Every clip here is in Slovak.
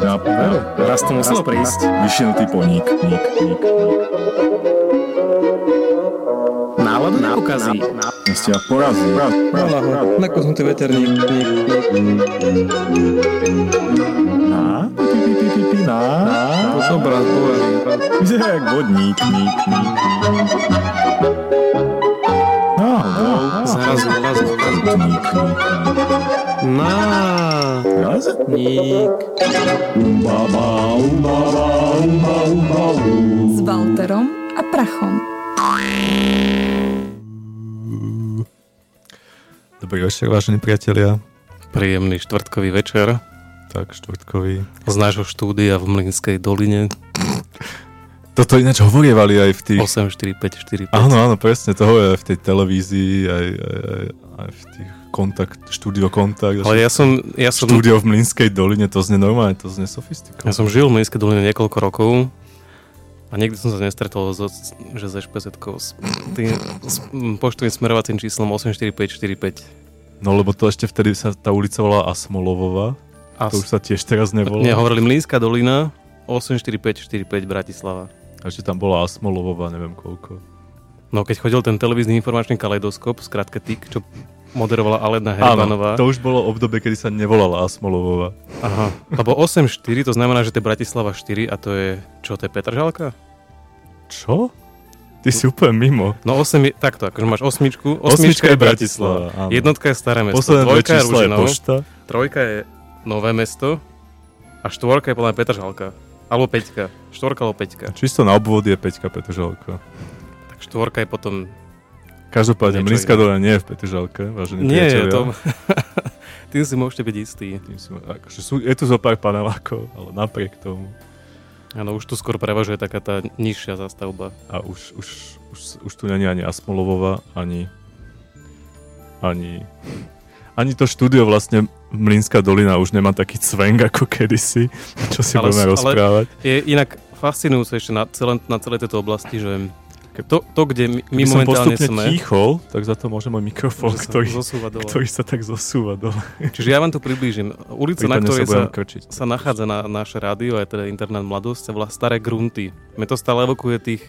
nápad, nápad. Raz to muselo prísť. Vyšinutý poník, ník, ník, ník. Náladu neukazí. Ste ja porazí. Raz, raz, raz. Nakosnutý veterník. Ník, ník. Na, na, na. Brat, bojaný. Vyzerá jak vodník, ník, ník, ník. Umba, um. s Walterom a Prachom. Dobrý večer, vážení priatelia. Príjemný štvrtkový večer Tak, štvrtkový. z nášho štúdia v Mlinskej doline Toto ináč hovorievali aj v tých... 84545. Áno, áno, presne, to hovoria aj v tej televízii, aj, aj, aj, aj v tých kontakt, štúdio kontakt. Ale ja som, ja som, Štúdio v Mlinskej doline, to znie normálne, to znie sofistikovane. ja som žil v Mlinskej doline niekoľko rokov a nikdy som sa nestretol, so, že s špz s tým s poštovým smerovacím číslom 84545. No lebo to ešte vtedy sa tá ulica volala Asmolovova, A to už sa tiež teraz nevolá. nie, hovorili Mlínská dolina 84545 Bratislava. A ešte tam bola Asmolovova, neviem koľko. No keď chodil ten televízny informačný kaleidoskop, skrátka TIK, čo moderovala Alena Heribanová. to už bolo obdobie, kedy sa nevolala Asmolovova. Aha, lebo 8-4, to znamená, že to je Bratislava 4 a to je, čo, to je Petržalka? Čo? Ty si úplne mimo. No 8 je, takto, akože máš osmičku, Osmička osmička je Bratislava, Bratislava, áno. jednotka je Staré mesto, Posledné dvojka je čísla je Ružinov, pošta. trojka je Nové mesto a štvorka je podľa Petržalka. Alebo peťka. Štvorka alebo peťka. Čisto na obvod je Peťka Petržalka. Štvorka je potom... Každopádne, Mlinská dolina nie je v Petržalke, vážení Nie, priatelia. to... Tým si môžete byť istý. Tým si, akože sú, je tu zo pár panelákov, ale napriek tomu. Áno, už tu skôr prevažuje taká tá nižšia zastavba. A už, už, už, už tu není ani Asmolovova, ani ani ani to štúdio vlastne Mlinská dolina už nemá taký cveng ako kedysi, čo si Ale budeme ale- rozprávať. Je inak fascinujúce ešte na, celé, na celej tejto oblasti, že to, to kde my, Keby momentálne postupne sme, tichol, tak za to môže môj mikrofón, ktorý, ktorý sa tak zosúva dole. Čiže ja vám to priblížim. Ulica, na ktorej sa krčiť. sa nachádza na naše rádio, aj teda internát Mladosť, sa volá Staré grunty. Mne to stále evokuje tých,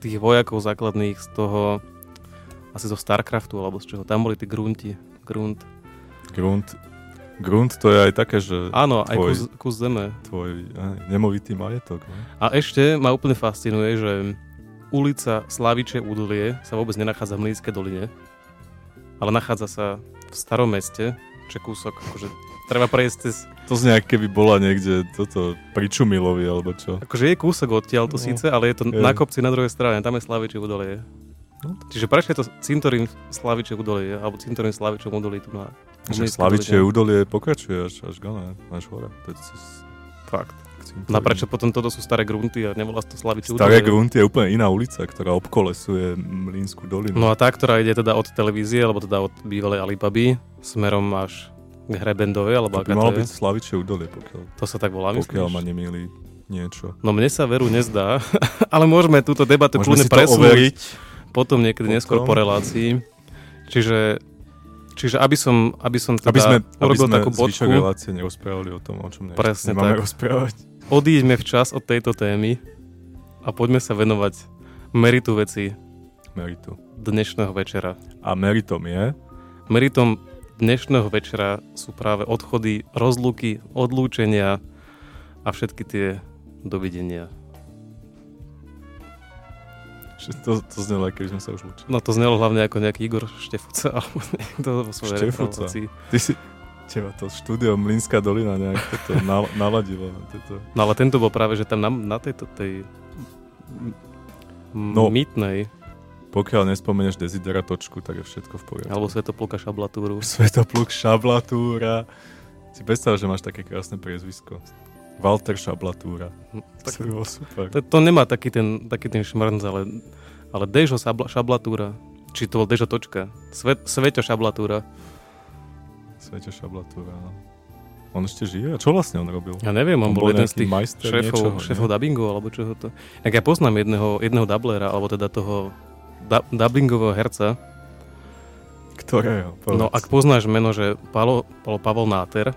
tých vojakov základných z toho, asi zo Starcraftu, alebo z čoho. Tam boli tí grunti. Grunt. Grunt, grunt to je aj také, že Áno, aj Tvoj- kus, kus zeme. tvoj aj, nemovitý majetok. Ne? A ešte ma úplne fascinuje, že ulica Slaviče údolie sa vôbec nenachádza v Mlínskej doline, ale nachádza sa v starom meste, čo je kúsok, akože treba prejsť cez To znie, ako keby bola niekde toto pri Čumilovi, alebo čo. Akože je kúsok odtiaľ to No, síce, ale je to je. na kopci na druhej strane, tam je Slaviče údolie. No. Čiže prečo je to cintorín Slaviče údolie, alebo cintorín Slavičom údolí tu na doline. údolie pokračuje až, až gane, až hore. To je cez, Fakt. Cintorínu. No prečo potom toto sú staré grunty a nevolá to Slaviče Staré údolie? grunty je úplne iná ulica, ktorá obkolesuje Mlínsku dolinu. No a tá, ktorá ide teda od televízie, alebo teda od bývalej Alibaby, smerom až k Hrebendovej, alebo to by malo byť Slavičie údolie, pokiaľ, To sa tak volá, pokiaľ ma myslíš? nemýli niečo. No mne sa veru nezdá, ale môžeme túto debatu kľudne si presunúť potom niekedy Potom. neskôr po relácii. Čiže, čiže aby som, aby som teda Aby sme, aby urobil sme takú bodku, relácie nerozprávali o tom, o čom ne, Presne nemáme tak. rozprávať. odíďme včas od tejto témy a poďme sa venovať meritu veci Meritu. dnešného večera. A meritom je, Meritom dnešného večera sú práve odchody, rozluky, odlúčenia a všetky tie dovidenia. To, to znelo, keby sme sa už učili. No to znelo hlavne ako nejaký Igor Štefuca alebo niekto vo svojej Štefuca. Ty si, teba to štúdio Mlínská dolina nejak toto nal, naladilo. na Toto. No ale tento bol práve, že tam na, na tejto tej No. no. mýtnej, Pokiaľ nespomenieš Desideratočku, tak je všetko v poriadku. alebo Svetopluka šablatúru. Svetopluk Šablatúra. Si predstav, že máš také krásne priezvisko. Walter Šablatúra. Tak, To super. to, to nemá taký ten, taký ten šmrnc, ale, ale Dežo šablatúra. Či to bol Dežo točka. Svet, Sveťo šablatúra. Svete Šablatúra, no. On ešte žije? A čo vlastne on robil? Ja neviem, on, On bol bol jeden z tých šéfov, niečoho, nie? šéfov dubbingu, alebo čoho to. Jak ja poznám jedného, jedného dublera, alebo teda toho da, dubbingového herca. Ktorého? Povedz. No ak poznáš meno, že Palo, Palo Pavol Náter,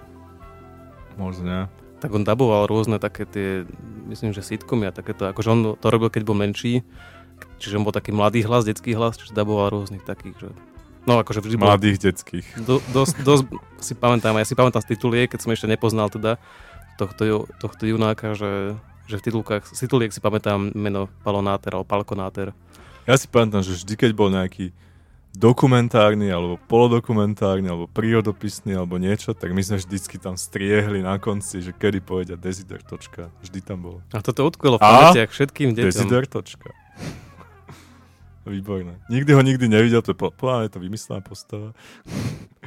Možno. tak on daboval rôzne také tie, myslím, že sitcomy a takéto, akože on to robil, keď bol menší, čiže on bol taký mladý hlas, detský hlas, čiže daboval rôznych takých, že No akože vždy bol Mladých detských. do, dosť, dosť si pamätám, ja si pamätám z tituliek, keď som ešte nepoznal teda tohto, tohto junáka, že, že v titulkách, z tituliek si pamätám meno Palonáter alebo Palkonáter. Ja si pamätám, že vždy, keď bol nejaký dokumentárny, alebo polodokumentárny, alebo prírodopisný, alebo niečo, tak my sme vždycky tam striehli na konci, že kedy povedia Desider točka. Vždy tam bolo. A toto utkvelo v pamätiach všetkým deťom. Desider točka. Výborné. Nikdy ho nikdy nevidel, to je mňa je to vymyslená postava.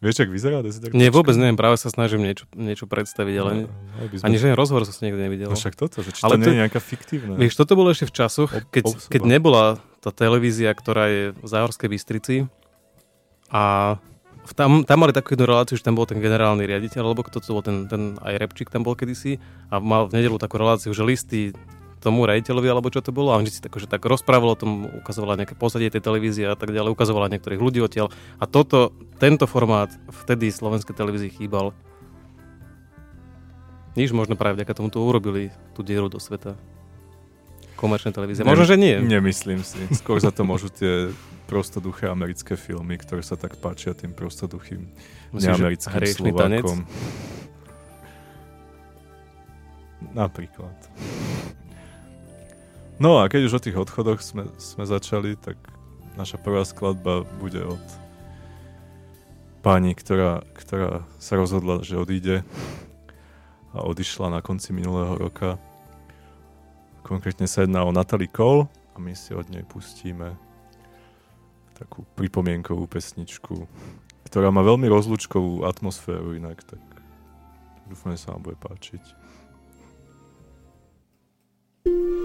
Vieš, ak vyzerá Nie, vôbec neviem, práve sa snažím niečo, niečo predstaviť, ale ne, by sme... ani že rozhovor som si nikdy nevidel. No však toto, že či Ale to nie je nejaká fiktívna. Vieš, toto bolo ešte v časoch, keď, keď nebola tá televízia, ktorá je v Záhorskej Bystrici a v- tam, tam mali takú jednu reláciu, že tam bol ten generálny riaditeľ, alebo kto to bol, ten, ten aj repčík tam bol kedysi a mal v nedelu takú reláciu, že listy tomu rejiteľovi, alebo čo to bolo a on si tak, že tak rozprával o tom, ukazovala nejaké pozadie tej televízie a tak ďalej, ukazovala niektorých ľudí odtiaľ a toto, tento formát vtedy slovenskej televízii chýbal. Nič možno práve vďaka tomu to urobili tú dieru do sveta. Komerčné televízie. Možno, že nie. Nemyslím si. Skôr za to môžu tie prostoduché americké filmy, ktoré sa tak páčia tým prostoduchým Myslíš, že neamerickým tanec? Slovákom. Napríklad. No a keď už o tých odchodoch sme, sme začali, tak naša prvá skladba bude od pani, ktorá, ktorá sa rozhodla, že odíde a odišla na konci minulého roka. Konkrétne sa jedná o Natalie Cole a my si od nej pustíme takú pripomienkovú pesničku, ktorá má veľmi rozlúčkovú atmosféru inak, tak dúfam, že sa vám bude páčiť. I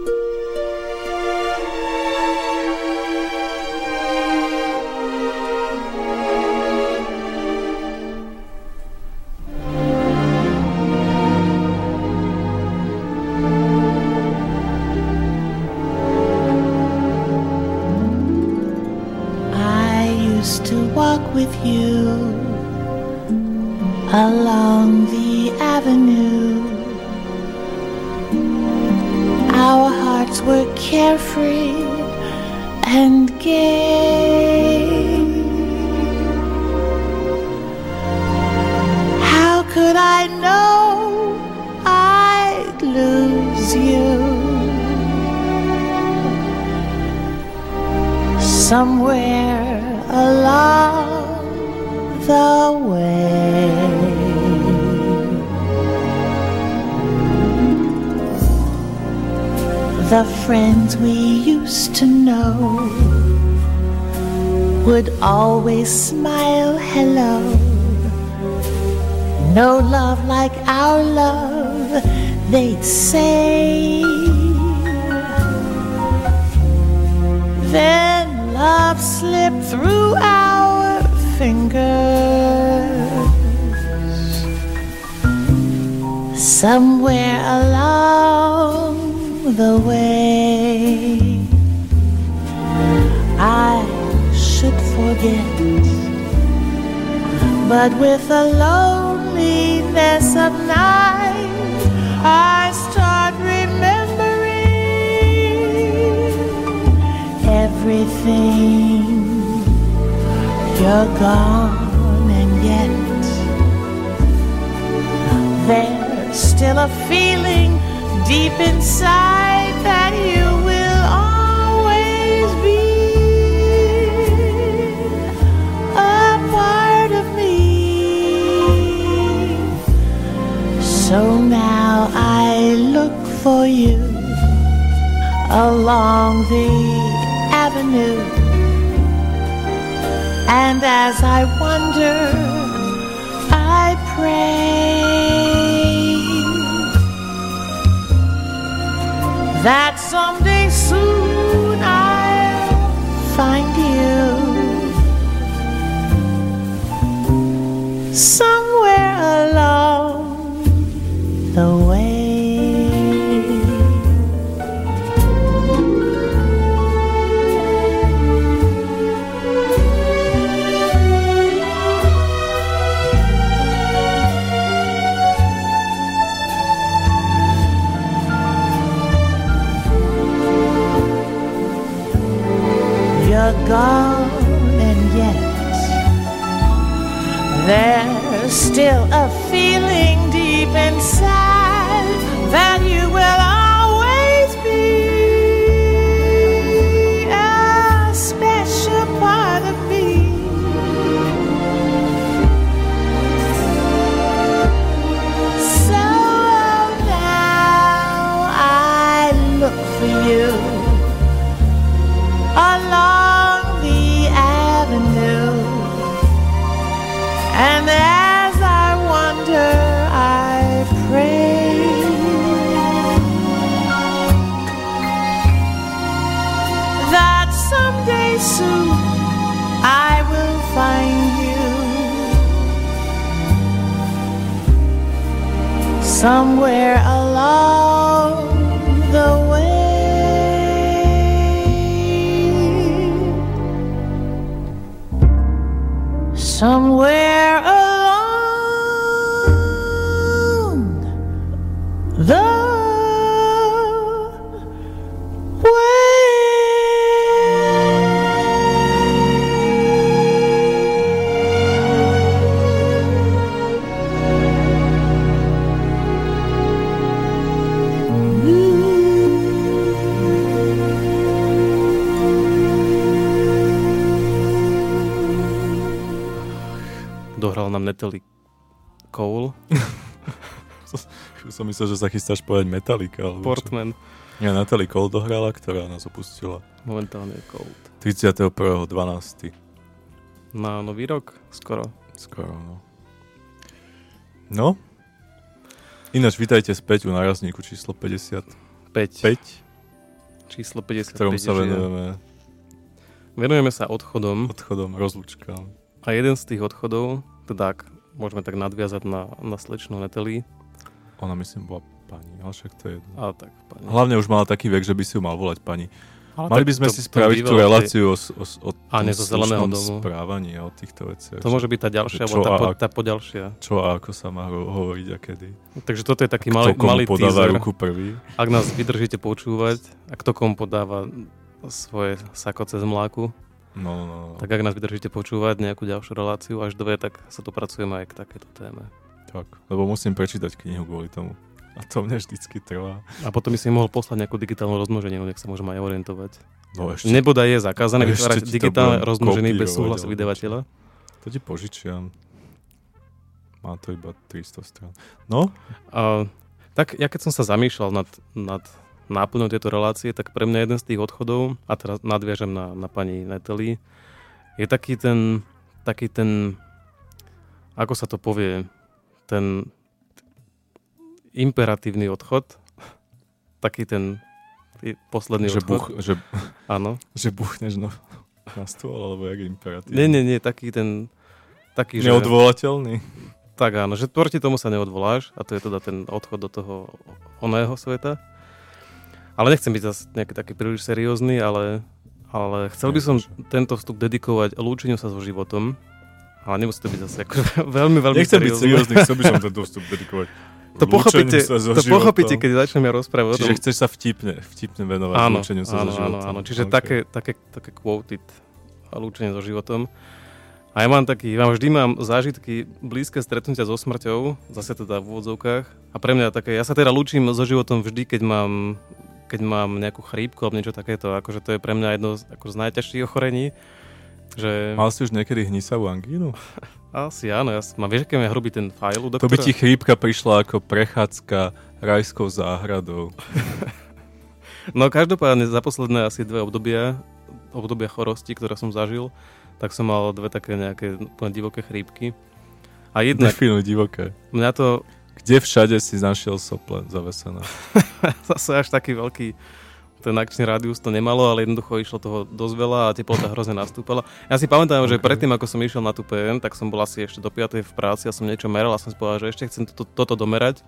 walk with you along the avenue. Our hearts were carefree and gay. How could I know I'd lose you? somewhere along the way. The friends we used to know would always smile hello. No love like our love, they'd say. Then love slipped through our fingers. Somewhere along the way, I should forget, but with the loneliness of night, I everything. You're gone, and yet there's still a feeling deep inside that you will always be a part of me. So now I look for you along the And as I wonder, I pray that someday soon I'll find you somewhere along the way. gone and yet there's still a somewhere along som myslel, že sa chystáš povedať Metallica. Alebo čo. Portman, Ja, Natalie Cole dohrala, ktorá nás opustila momentálne Cold. 31.12. Na nový rok skoro. Skoro, no. No? Ináč, vítajte späť u nárazníku číslo 55, 5. Číslo v 55. ktorom sa venujeme Venujeme sa odchodom odchodom, rozlúčkám. a jeden z tých odchodov, teda ak môžeme tak nadviazať na, na slečnú Natalie, Ona myslím bola pani, ale však to je jedno. a tak pani. Hlavne už mala taký vek, že by si ju mal volať pani. Ale Mali by sme to- si to spraviť tú reláciu o, o, o A zo Zeleného domu. správaní a o týchto veciach. To môže byť tá ďalšia, alebo tá, a po, tá poďalšia. Čo a ako sa má ho- hovoriť a kedy. Takže toto je taký Kto malý, malý podáva teaser. ruku prvý. Ak nás vydržíte počúvať, a kto komu podáva svoje sako cez mláku, No, no, no. tak ak nás vydržíte počúvať nejakú ďalšiu reláciu až dve, tak sa dopracujeme aj k takéto téme. Tak. Lebo musím prečítať knihu kvôli tomu. A to mne vždycky trvá. A potom by si mohol poslať nejakú digitálnu rozmnoženinu, nech sa môžeme aj orientovať. No ešte, Neboda je zakázané vytvárať digitálne rozmnoženiny bez súhlasu vydavateľa. to ti požičiam. Má to iba 300 strán. No, A, tak ja keď som sa zamýšľal nad, nad náplňou tejto relácie, tak pre mňa jeden z tých odchodov, a teraz nadviažem na, na pani Natalie, je taký ten, taký ten, ako sa to povie, ten imperatívny odchod, taký ten posledný že, odchod. buch, že, Áno. že buchneš no, na stôl, alebo jak je imperatív. Nie, nie, nie, taký ten, taký, že... Neodvolateľný. Tak áno, že proti tomu sa neodvoláš a to je teda ten odchod do toho oného sveta. Ale nechcem byť zase nejaký taký príliš seriózny, ale, ale chcel by som tento vstup dedikovať lúčeniu sa so životom. Ale nemusí to byť zase ako veľmi, veľmi Nechcem byť seriózne. seriózny, chcel by som tento vstup dedikovať. To pochopíte, to pochopíte, keď začnem ja rozprávať o tom. Čiže chceš sa vtipne, vtipne venovať áno, lúčeniu sa áno, so životom. áno, áno. Čiže Ok. také, také, také quoted lúčenie so životom. A ja mám taký, ja vždy mám zážitky blízke stretnutia so smrťou, zase teda v úvodzovkách. A pre mňa také, ja sa teda lúčim so životom vždy, keď mám, keď mám nejakú chrípku alebo niečo takéto. Akože to je pre mňa jedno z, ako z najťažších ochorení. Že... Mal si už niekedy hnisavú angínu? Asi áno, ja mám, vieš, aký je hrubý ten fajl u To doktora? by ti chrípka prišla ako prechádzka rajskou záhradou. No každopádne za posledné asi dve obdobia, obdobia chorosti, ktoré som zažil, tak som mal dve také nejaké úplne divoké chrípky. A jednak Definuj divoké. mňa to Kde všade si našiel sople zavesené? zase až taký veľký ten akčný rádius to nemalo, ale jednoducho išlo toho dosť veľa a teplota hrozne nastúpala. Ja si pamätám, že Ok. predtým, ako som išiel na tú PN, tak som bol asi ešte do 5. v práci a som niečo meral a som si povedal, že ešte chcem toto, toto domerať.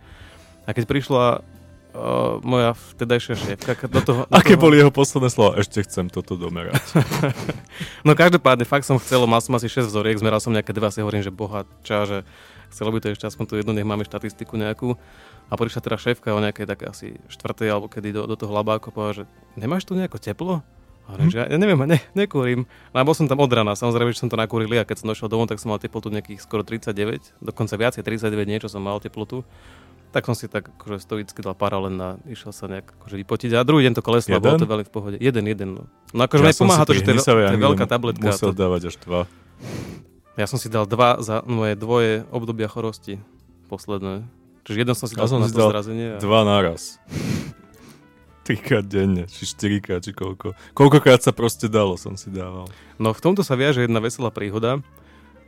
A keď prišla uh, moja vtedajšia šéfka do toho... do Aké toho, boli jeho posledné slova? Ešte chcem toto domerať. No každopádne, fakt som chcel, mal som asi 6 vzoriek, zmeral som nejaké dva, si hovorím, že boha, ča, že chcelo by to ešte aspoň tu jednu, nech máme štatistiku nejakú. A prišla teda šéfka o nejakej také asi štvrtej alebo kedy do, do toho labáku povedala, že nemáš tu nejako teplo? A Hovorím, že ja, neviem, ne, nekúrim. No bol som tam od rana, samozrejme, že som to nakúril a keď som došiel domov, tak som mal teplotu nejakých skoro 39, dokonca viacej, 39 niečo som mal teplotu. Tak som si tak akože stoicky dal paralen a išiel sa nejak akože vypotiť. A druhý deň to kleslo, a bolo to Jeden? veľmi v pohode. Jeden, jeden. No, no akože ja Ja pomáha to, že to je, to je veľká tabletka. Musel To, dávať až dva. ja som si dal dva za moje dvoje obdobia chorosti posledné. Čiže jedno som si Ja dal som na si to dal zrazenie. A... Dva naraz. Trikrát denne, či štyrikrát, či koľko. Koľkokrát sa proste dalo, som si dával. No v tomto sa viaže jedna veselá príhoda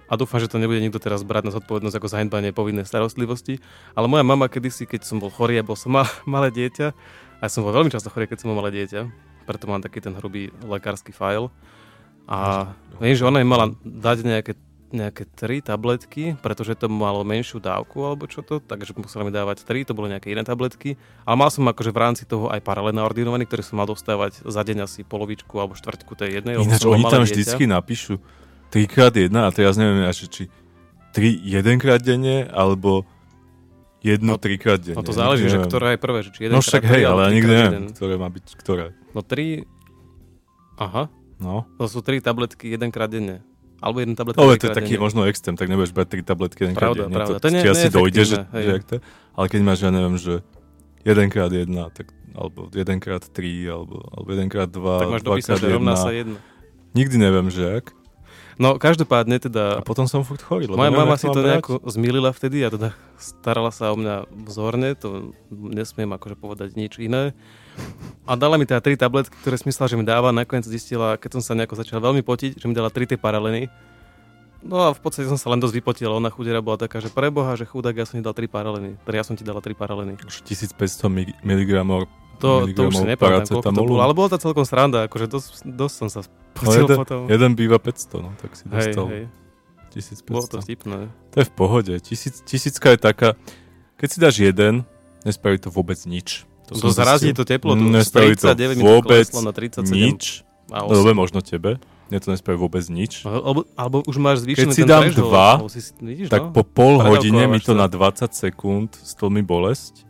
a dúfam, že to nebude nikto teraz brať na zodpovednosť ako zanedbanie povinnej starostlivosti. Ale moja mama kedysi, keď som bol chorý a bol som mal, malé dieťa, a ja som bol veľmi často chorý, keď som bol malé dieťa, preto mám taký ten hrubý lekársky file. A viem, že ona mi mala dať nejaké, nejaké tri tabletky, pretože to malo menšiu dávku alebo čo to, takže musela mi dávať tri, to boli nejaké iné tabletky. Ale mal som akože v rámci toho aj paralelné ordinovaný, ktorý som mal dostávať za deň asi polovičku alebo štvrtku tej jednej. Ináč oni tam dieťa. vždycky napíšu trikrát jedna a teraz neviem, až či tri jedenkrát denne, alebo jedno No, trikrát denne. No to záleží, že ktorá je prvé, že či jeden No však hej, ale ja nikdy neviem, ktoré má byť ktoré. No tri... Aha, No. to sú tri tabletky jedenkrát denne. Alebo jeden tabletka Ale to je taký denne. možno extrém, tak nebudeš brať tri tabletky jedenkrát Pravda, denne. pravda. To, To nie- asi dojde, že, hej. že to, ale keď máš, ja neviem, že jedenkrát jedna, tak, alebo jedenkrát tri, alebo, alebo jedenkrát dva, Tak máš dvakrát že rovná sa jedna. Nikdy neviem, že jak. No každopádne A teda... potom som furt chorý, lebo Moja mama si to brať. nejako zmilila vtedy a teda starala sa o mňa vzorne, to nesmiem akože povedať nič iné. A dala mi teda tri tabletky, ktoré myslela, že mi dáva. Nakoniec zistila, keď som sa nejako začal veľmi potiť, že mi dala tri tie paraleny. No a v podstate som sa len dosť vypotil. Ona chudera bola taká, že preboha, že chudák, ja som ti dal tri paraleny. Teda ja som ti dala tri paraleny. Už 1500 mg To, to už si nepamätám, koľko to bolo. Ale bola to celkom sranda, akože dosť, dosť som sa No jeden, potom. jeden býva 500, no tak si Hej, dostal hej, 1500. bolo to vtipné. To je v pohode. Tisíc, tisícka je taká, keď si dáš jeden, nespraví to vôbec nič. To, zarazí zistil. to teplotu. Nespraví to 39 mi to vôbec na 37 Nič. a No, dobre, možno tebe. Mne to nespraví vôbec nič. Alebo, alebo už máš zvýšený Keď si dám threshold, dva, si, vidíš, Tak no? po pol hodine mi to Predávkovaš na 20 sekúnd stol mi bolesť.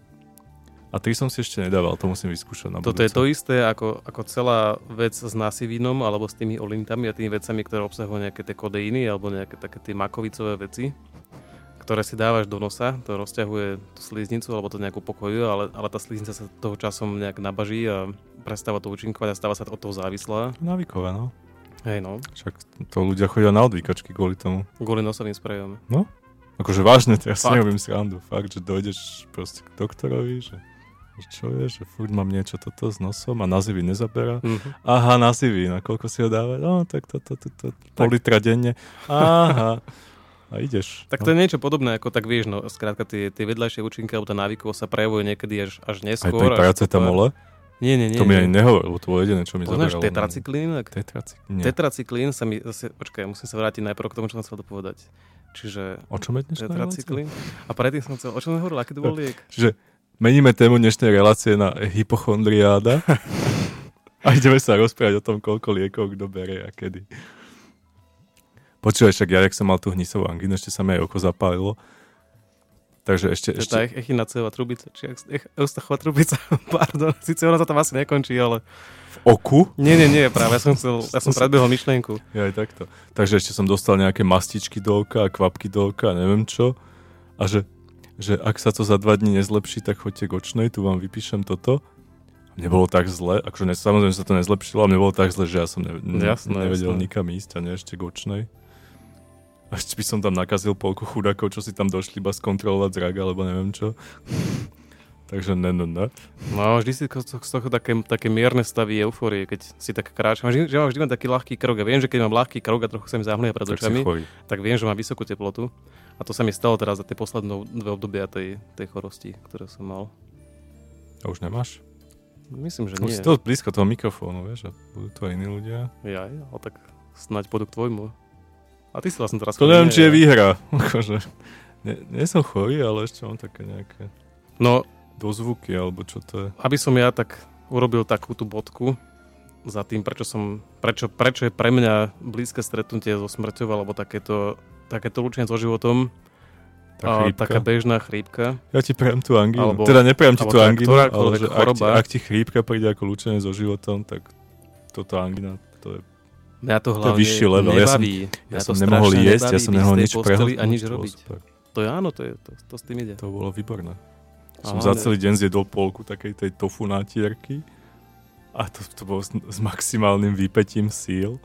A tri som si ešte nedával, to musím vyskúšať na Toto je budúce. to isté ako, ako celá vec s nasivínom alebo s tými olintami a tými vecami, ktoré obsahujú nejaké tie kodeíny alebo nejaké také tie makovicové veci, ktoré si dávaš do nosa, to rozťahuje tú sliznicu alebo to nejak upokojuje, ale, ale tá sliznica sa toho časom nejak nabaží a prestáva to účinkovať a stáva sa od toho závislá. Návykové, no. Hej no, Však to ľudia chodia na odvykačky kvôli tomu. kvôli nosovým sprejom. Akože vážne, to ja si nerobím srandu. Fakt, že dojdeš proste k doktorovi, že čo je, že furt mám niečo toto s nosom a nazivy nezabera. Mhm. Aha, nazivy, na koľko si ho dávať? No, tak to, to, to, to, pol litra denne. Aha. A ideš. Tak to je niečo podobné, ako tak vieš, no skrátka tie, tie vedľajšie účinky alebo tá návykovosť sa prejavuje niekedy až, až Aj neskôr. pri až paracetamole? Nie, nie, nie. To mi nie. ani nehovoril, to jediné, čo mi Poznáš zaberalo. tetracyklín? Tak Tetracyklín? Nie. Tetracyklín sa mi zase, počkaj, musím sa vrátiť najprv k tomu, čo som chcel dopovedať. Čiže O čom je dnešná tetracyklín. A predtým som chcel, o čom hovoril, aký to bol liek? Čiže meníme tému dnešnej relácie na hypochondriáda a ideme sa rozprávať o tom, koľko liekov kto bere a kedy. Počúvaj, však ja, jak som mal tú hnisovú angínu, ešte sa mi aj oko zapálilo. Takže ešte, To je tá ešte, echinacea trubica, či ech- eustachová trubica, pardon, síce ona sa tam asi nekončí, ale... v oku, Nie, nie, nie, práve, ja som chcel, ja som predbehol myšlienku. je aj takto. Takže ešte som dostal nejaké mastičky do oka kvapky do oka neviem čo. A že, že ak sa to za dva dní nezlepší, tak choďte k očnej, tu vám vypíšem toto. Mne bolo tak zle, akože ne, samozrejme sa to nezlepšilo, ale mne bolo tak zle, že ja som ne, ne, Jasné, nevedel jasné. nikam ísť a ne ešte k očnej. A ešte by som tam nakazil polku chudákov, čo si tam došli iba skontrolovať zrak, alebo neviem čo. Takže ne, ne, ne. No, vždy si z toho- také, také mierne stavy eufórie, keď si tak kráčam. Vždy, že mám vždy mám taký ľahký krok. Ja viem, že keď mám ľahký krok a trochu sa mi zahmlie pred Tak očami, tak viem, že mám vysokú teplotu. A to sa mi stalo teraz za tie posledné dve obdobia tej, tej chorosti, ktoré som mal. A už nemáš? Myslím, že Už nie. si to blízko toho mikrofónu, vieš, a budú to aj iní ľudia. Ja, ale tak snáď pôjdu k tvojmu. A ty si vlastne teraz... To neviem, či je výhra. Akože, nie, nie som chorý, ale ešte mám také nejaké No, dozvuky, alebo čo to je. aby som ja tak urobil takú tú bodku za tým, prečo som, prečo, prečo je pre mňa blízke stretnutie so smrťou alebo takéto, takéto lúčenie so životom Tá a, taká bežná chrípka. Ja ti prejem tú angínu. Alebo- teda neprejem ti tú angínu, ale že ak ti, ak ti chrípka príde ako lúčenie so životom, tak to toto angina, to je... Mňa to To hlavne vyšší level. Ja som- nebaví. Ja Mňa som to nemohol jesť, ja nebaví som byť nemohol nič prehltnúť. a nič to robiť. super. To je áno, to, je, to, to s tým ide. To bolo výborné. Som Ale- za celý deň zjedol polku takej tej tofu nátierky a to, to bolo s, s maximálnym výpetím síl.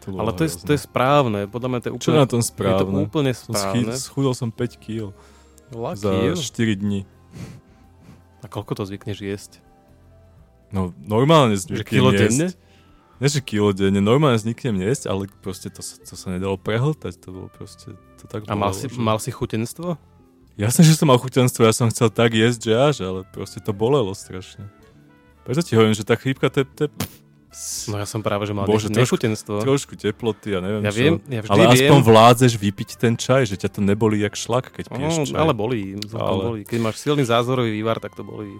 To Ale to je, to je správne. Podľa mňa to je Čo úplne, na tom je to správne? úplne správne. schudol som 5 kg za Lucky. 4 dní. A koľko to zvykneš jesť? No normálne zvyknem kilo jesť. denne? Nie, že kilo denne, normálne zvyknem jesť, ale proste to, to sa nedalo prehltať, to bolo proste, to tak A mal si, že- mal si chutenstvo? Jasné, že som mal chutenstvo, ja som chcel tak jesť, že až, ale proste to bolelo strašne. Preto ti hovorím, že tá chrípka, to je, to je No ja som práve, že mal Bože, trošku- trošku teploty a neviem ja čo. viem, ja vždy ale viem. aspoň vládzeš vypiť ten čaj, že ťa to nebolí jak šlak, keď No, piješ čaj. ale bolí, Ale- bolí. Keď máš silný zázorový vývar, tak to bolí.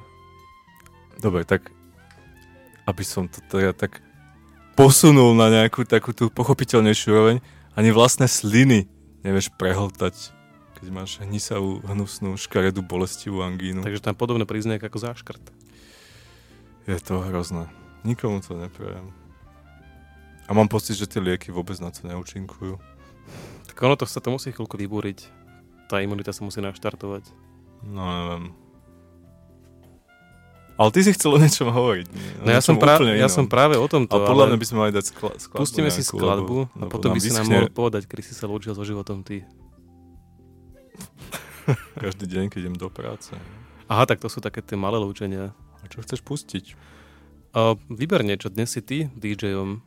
Dobre, tak aby som to teda tak posunul na nejakú takú tú pochopiteľnejšiu úroveň, ani vlastné sliny nevieš prehltať, keď máš hnisavú, hnusnú, škaredú, bolestivú angínu. Takže tam podobné príznak ako záškrt. Je to hrozné. Nikomu to neprajem. A mám pocit, že tie lieky vôbec na to neúčinkujú. Tak ono to sa to musí chvíľku vybúriť. Tá imunita sa musí naštartovať. No neviem. Ale ty si chcel o niečom hovoriť. Nie? No ja som, prá- úplne ja som práve o tomto, Ale podľa ale mňa by sme mali dať skla- skladbu pustíme si skladbu lebo- a potom by si nám mohol povedať, kedy si sa lúčil so životom ty. Každý deň, keď idem do práce. Aha, tak to sú také tie malé lúčenia. A čo chceš pustiť? A vyber niečo, dnes si ty DJom.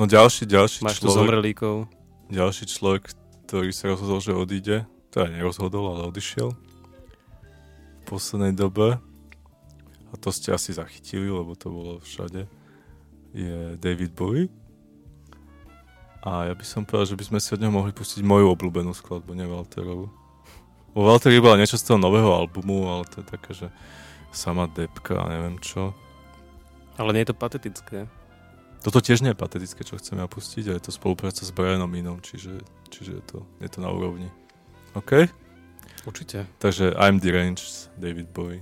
No ďalší, ďalší Máš tu človek, zomrelíkov. ďalší človek, ktorý sa rozhodol, že odíde, teda nerozhodol, ale odišiel v poslednej dobe, a to ste asi zachytili, lebo to bolo všade, je David Bowie. A ja by som povedal, že by sme si od neho mohli pustiť moju obľúbenú skladbu, nie Walterovu. Vo Walteri bola niečo z toho nového albumu, ale to je také, že sama depka a neviem čo. Ale nie je to patetické. Toto tiež nie je patetické, čo chcem ja pustiť, a je to spolupráca s Brianom Inom, čiže, čiže je, to, je to na úrovni. OK? Určite. Takže I'm Deranged, David Bowie.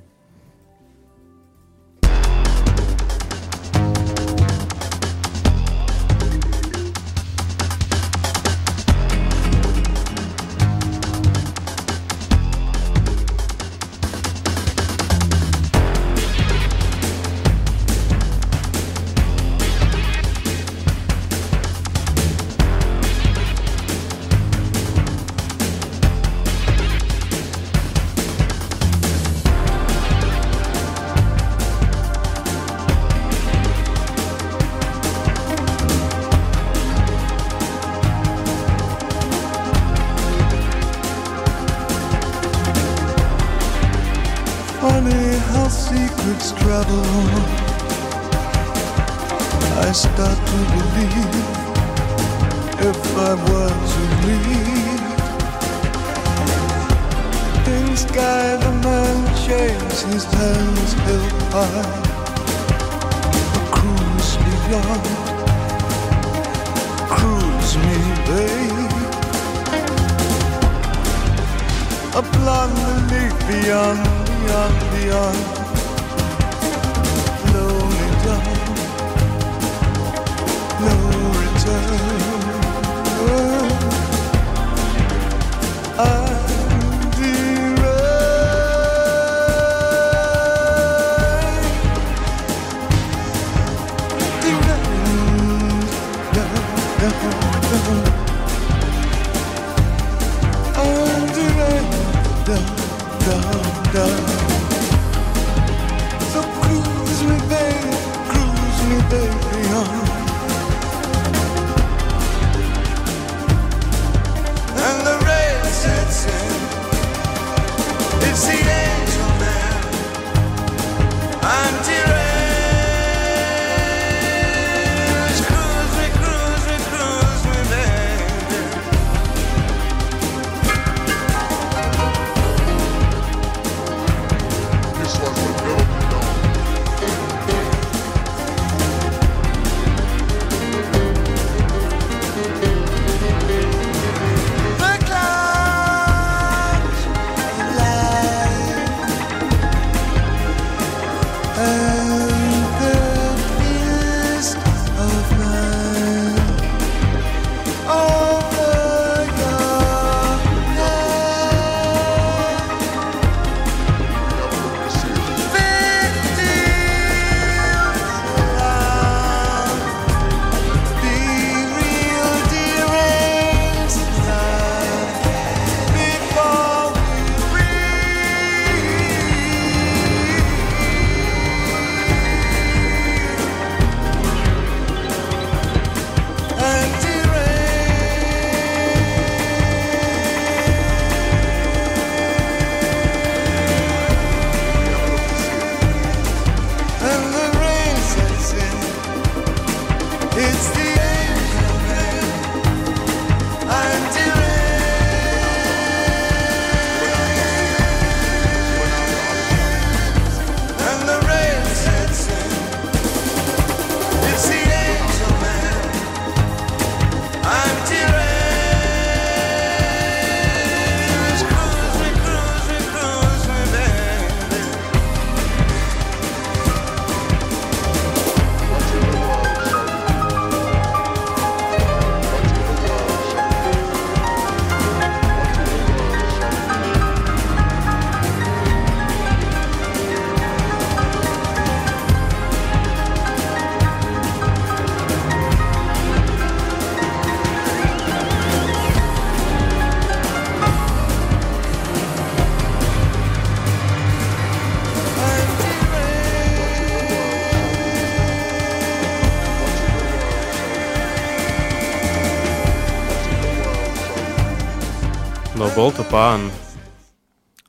Bol to pán.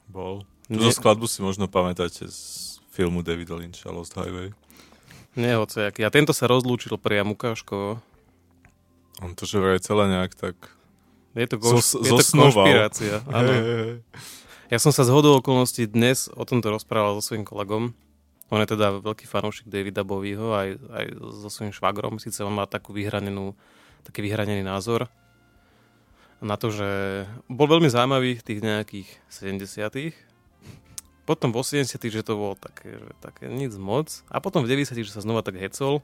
Bol. Nie. Túto skladbu si možno pamätáte z filmu Davida Lyncha Lost Highway. Nie hociaký. A tento sa rozlúčil priam ukážkovo. On to, že vraj celé nejak tak... Je to, konš- Zos- je to konšpirácia. Áno. Hej, hej. Ja som sa z hodou okolností dnes o tomto rozprával so svojím kolegom. On je teda veľký fanúšik Davida Bowieho aj, aj so svojím švagrom. Sice on má takú vyhranenú, taký vyhranený názor na to, že bol veľmi zaujímavý v tých nejakých 70 Potom v 80 že to bolo také, že také nic moc. A potom v 90 že sa znova tak hecol.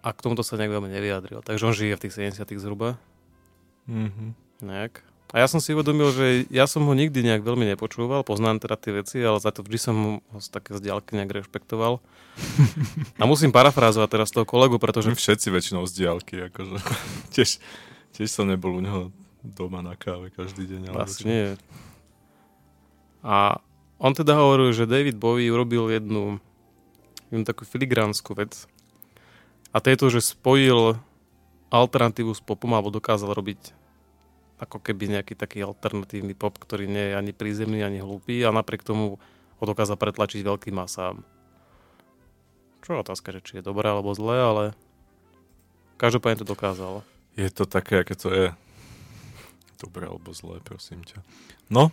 A k tomuto sa nejak veľmi nevyjadril. Takže on žije v tých 70 zhruba. Mhm. Nejak. A ja som si uvedomil, že ja som ho nikdy nejak veľmi nepočúval, poznám teda tie veci, ale za to vždy som ho z také z diaľky nejak rešpektoval. A musím parafrázovať teraz toho kolegu, pretože všetci väčšinou z diálky, akože. tiež, tiež som nebol u neho doma na káve každý deň. čo. nie. A on teda hovoril, že David Bowie urobil jednu, jednu takú filigránsku vec. A to je to, že spojil alternatívu s popom, alebo dokázal robiť ako keby nejaký taký alternatívny pop, ktorý nie je ani prízemný, ani hlúpy a napriek tomu ho dokázal pretlačiť veľkým masám. Čo je otázka, že či je dobré alebo zlé, ale každopádne to dokázal. Je to také, aké to je. Dobré alebo zlé, prosím ťa. No,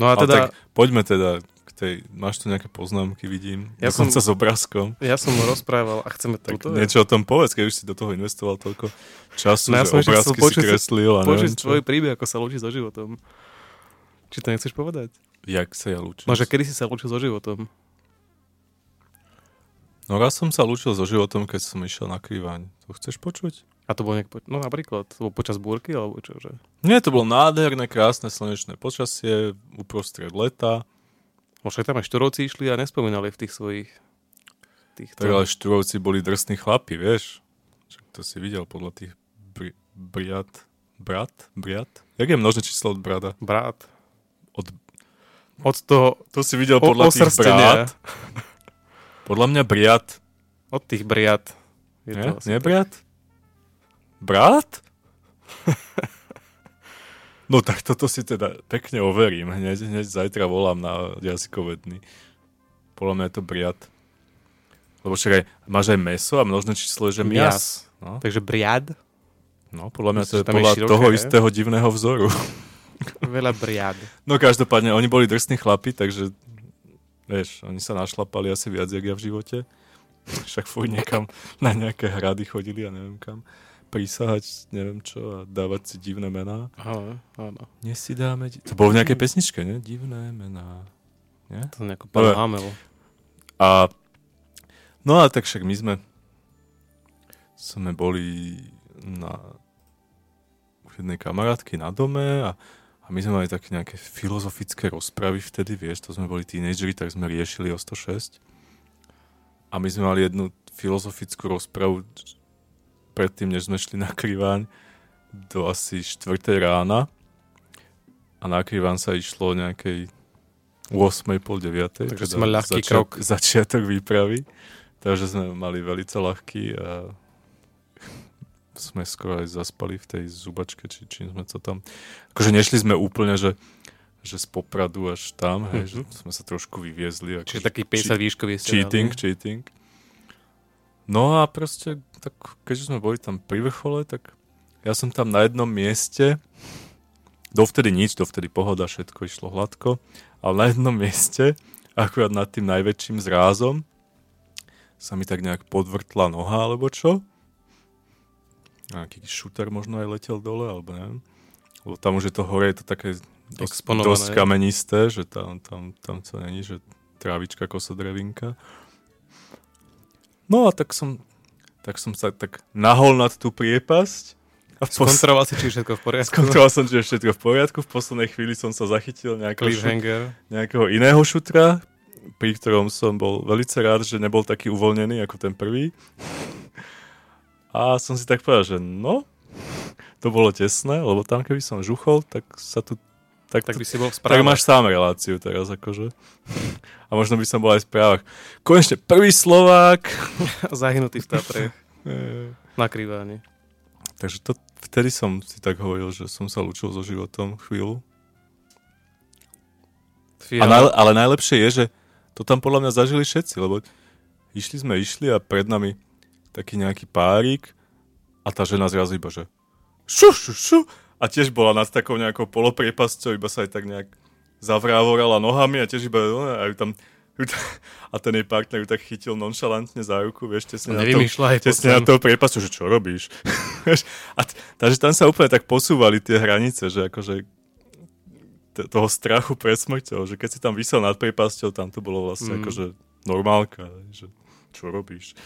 No a teda... tak poďme teda k tej... Máš tu nejaké poznámky, vidím. Ja som sa s obrázkom. Ja som rozprával a chceme Tak túto. niečo o tom povedz, keď už si do toho investoval toľko času, No ja že som obrázky si kreslil a Počuť svoj príbeh, ako sa lúči so životom. Či to nechceš povedať? Jak sa ja lúčim? No, že kedy si sa lúčil so životom? No raz som sa lúčil so životom, keď som išiel na krývaň. To chceš počuť? A to bolo nejak, po... no napríklad, to bolo počas búrky, alebo čo, že? Nie, to bolo nádherné, krásne slnečné počasie, uprostred leta. Možno tam aj šturovci išli a nespomínali v tých svojich týchto... Tak ale štúrovci boli drsní chlapi, vieš? Čo to si videl podľa tých bri- briat, brat, briat? Jak je množné číslo od brada? Brát. Od, Od toho, to si videl o, podľa tých osrstenia. brát? Podľa mňa briat. Od tých briat. Je Nie? to Nie tak. Brat? No tak toto si teda pekne overím. Hneď, hneď zajtra volám na jazykovedný. Podľa mňa je to briat. Lebo však aj, máš aj meso a množné číslo je, že mias. No, Takže briad. no, podľa mňa to Myslíš, je je podľa široké, toho istého divného vzoru. Veľa briad. No každopádne, oni boli drsní chlapi, takže vieš, oni sa našlapali asi viac, jak ja v živote. Však fuj niekam na nejaké hrady chodili a neviem kam prísahať, neviem čo a dávať si divné mená. Áno, áno. Dnes si dáme... Di- to bolo v nejakej pesničke, ne? Divné mená. Nie? To nejako pán Hamel. A no a tak však my sme sme boli na u jednej kamarátky na dome a, a my sme mali také nejaké filozofické rozpravy vtedy, vieš, to sme boli tínedžeri, tak sme riešili o 106 a my sme mali jednu filozofickú rozpravu predtým, než sme šli na kriváň do asi 4. rána a na kriváň sa išlo nejakej 8. pol 9. Takže si mal ľahký krok. Začiatok výpravy. Takže sme mali veľmi ľahký a sme skoro aj zaspali v tej zubačke, či čím sme to tam... Akože nešli sme úplne, že, že z Popradu až tam, hej, že sme sa trošku vyviezli. Čiže taký 50 výškový cheating, cheating. No a proste, tak keďže sme boli tam pri vrchole, tak ja som tam na jednom mieste, dovtedy nič, dovtedy pohoda, všetko išlo hladko, ale na jednom mieste, akurát nad tým najväčším zrázom, sa mi tak nejak podvrtla noha, alebo čo. Nejaký šuter možno aj letel dole, alebo neviem. Lebo tam už je to hore, je to také dosť, dosť kamenisté, že tam, tam, tam to není, že trávička, kosodrevinka. No a tak som, tak som sa tak nahol nad tú priepasť. A v pos- Skontroloval si, či je všetko v poriadku. Skontroloval som, či je všetko v poriadku. V poslednej chvíli som sa zachytil nejakého, šu- Cliffhanger. nejakého iného šutra, pri ktorom som bol veľmi rád, že nebol taký uvoľnený ako ten prvý. A som si tak povedal, že no, to bolo tesné, lebo tam keby som žuchol, tak sa tu... Tak, Tak by si bol v tak správach. máš sám reláciu teraz, akože. A možno by som bol aj v správach. Konečne prvý Slovák. Zahynutý v Tatre. Na krýváni. Takže to, vtedy som si tak hovoril, že som sa lúčil so životom chvíľu. A naj, ale najlepšie je, že to tam podľa mňa zažili všetci, lebo išli sme, išli a pred nami taký nejaký párik a tá žena zrazu iba, že šu, šu, šu, a tiež bola nad takou nejakou polopriepasťou, iba sa aj tak nejak zavrávorala nohami a tiež iba, no, a tam a ten jej partner ju tak chytil nonšalantne za ruku, vieš, tesne na to, tesne na toho priepasťu, že čo robíš? A t- takže tam sa úplne tak posúvali tie hranice, že akože t- toho strachu pred smrťou, že keď si tam vysel nad priepasťou, tam to bolo vlastne Mm. akože normálka, že čo robíš?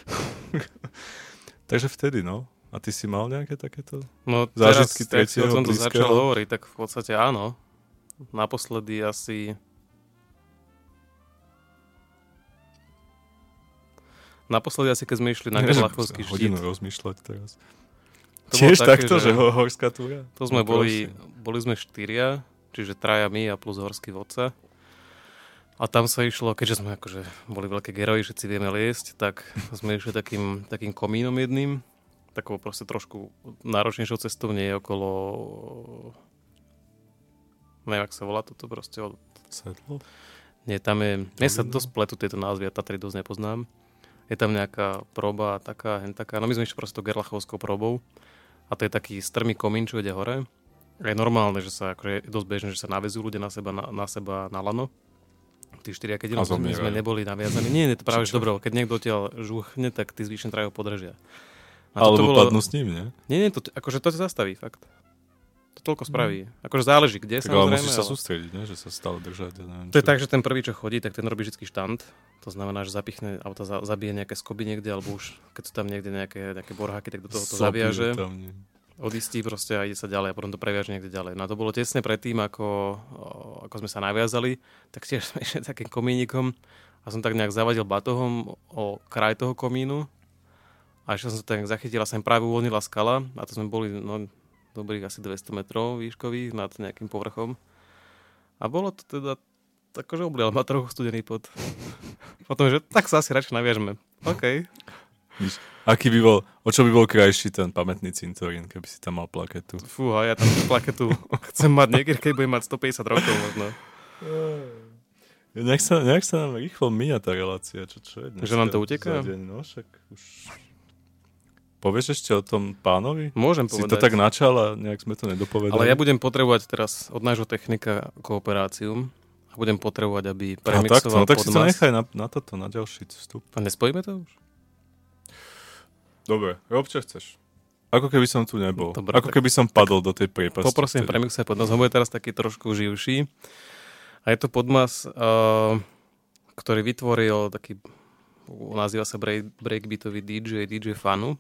takže vtedy, no. A ty si mal nejaké takéto? No Zážitky teraz, o tretieho tomto blízkeho? začal hovoriť, tak v podstate áno. Naposledy asi... Naposledy asi, keď sme išli na Gerlachovský sa hodinu štít. rozmýšľať teraz. To Tiež také, takto, že, že- ho- horská túra? To sme No, boli, prosím. boli sme štyria, čiže traja my a plus horský vodca. A tam sa išlo, keďže sme akože boli veľké geroji, všetci vieme liesť, tak sme išli takým, takým komínom jedným, takou proste trošku náročnejšou cestou, nie okolo... Neviem, ak sa volá toto proste. Od... Sedlo? Nie, tam je... Mne sa dosť pletú tieto názvy, ja Tatry dosť nepoznám. Je tam nejaká proba, taká, hen taká. No my sme išli proste gerlachovskou probou. A to je taký strmý komín, čo ide hore. Je normálne, že sa, akože je dosť bežné, že sa navezujú ľudia na seba, na, na seba na lano. Tí štyria, keď my sme neboli naviazaní. Nie, nie, to práve, že dobro, keď niekto odtiaľ žuchne, tak tí zvyšne traja ho podržia. Alebo toto padnú s ním, nie? Nie, nie, to, akože to zastaví, fakt. To toľko spraví. Akože záleží, kde Tak ale musíš sa sústrediť, nie? Že sa stále držať. Ja neviem, to je čo. tak, že ten prvý, čo chodí, tak ten robí vždy štand. To znamená, že zapichne, za, zabije nejaké skoby niekde, alebo už keď sú tam niekde nejaké, nejaké borháky, tak do toho to zaviaže, tam, nie. odistí proste a ide sa ďalej a potom to previaže niekde ďalej. No a to bolo tesne predtým, ako, ako sme sa naviazali, tak tiež sme išli takým komínikom a som tak nejak zavadil batohom o kraj toho komínu a ešte som tak zachytil a sa im práve uvoľnila skala a to sme boli no, dobrých asi 200 metrov výškových nad nejakým povrchom. A bolo to teda akože oblial ma trochu studený pot. Potom, že tak sa asi radšej naviažme. OK. Aký by bol, o čo by bol krajší ten pamätný cintorín, keby si tam mal plaketu? Fúha, ja tam plaketu chcem mať niekedy, keď budem mať 150 rokov možno. Nech sa, nech sa nám rýchlo míňa tá relácia, čo, čo je dnes? Že nám to uteká? Za deň, no však už... Povieš ešte o tom pánovi? Môžem Si povedať. to tak načal a nejak sme to nedopovedali. Ale ja budem potrebovať teraz od nášho technika kooperáciu a budem potrebovať, aby no, tak, premixoval no, tak si to nechaj na, na toto, na ďalší vstup. A nespojíme to už? Dobre, rob čo chceš. Ako keby som tu nebol. Dobre, Ako tak- keby som padol do tej priepasti. Poprosím premixovať podmas, on bude teraz taký trošku živší. A je to podmas, uh, ktorý vytvoril taký, nazýva sa break, breakbeatový DJ, DJ Fanu.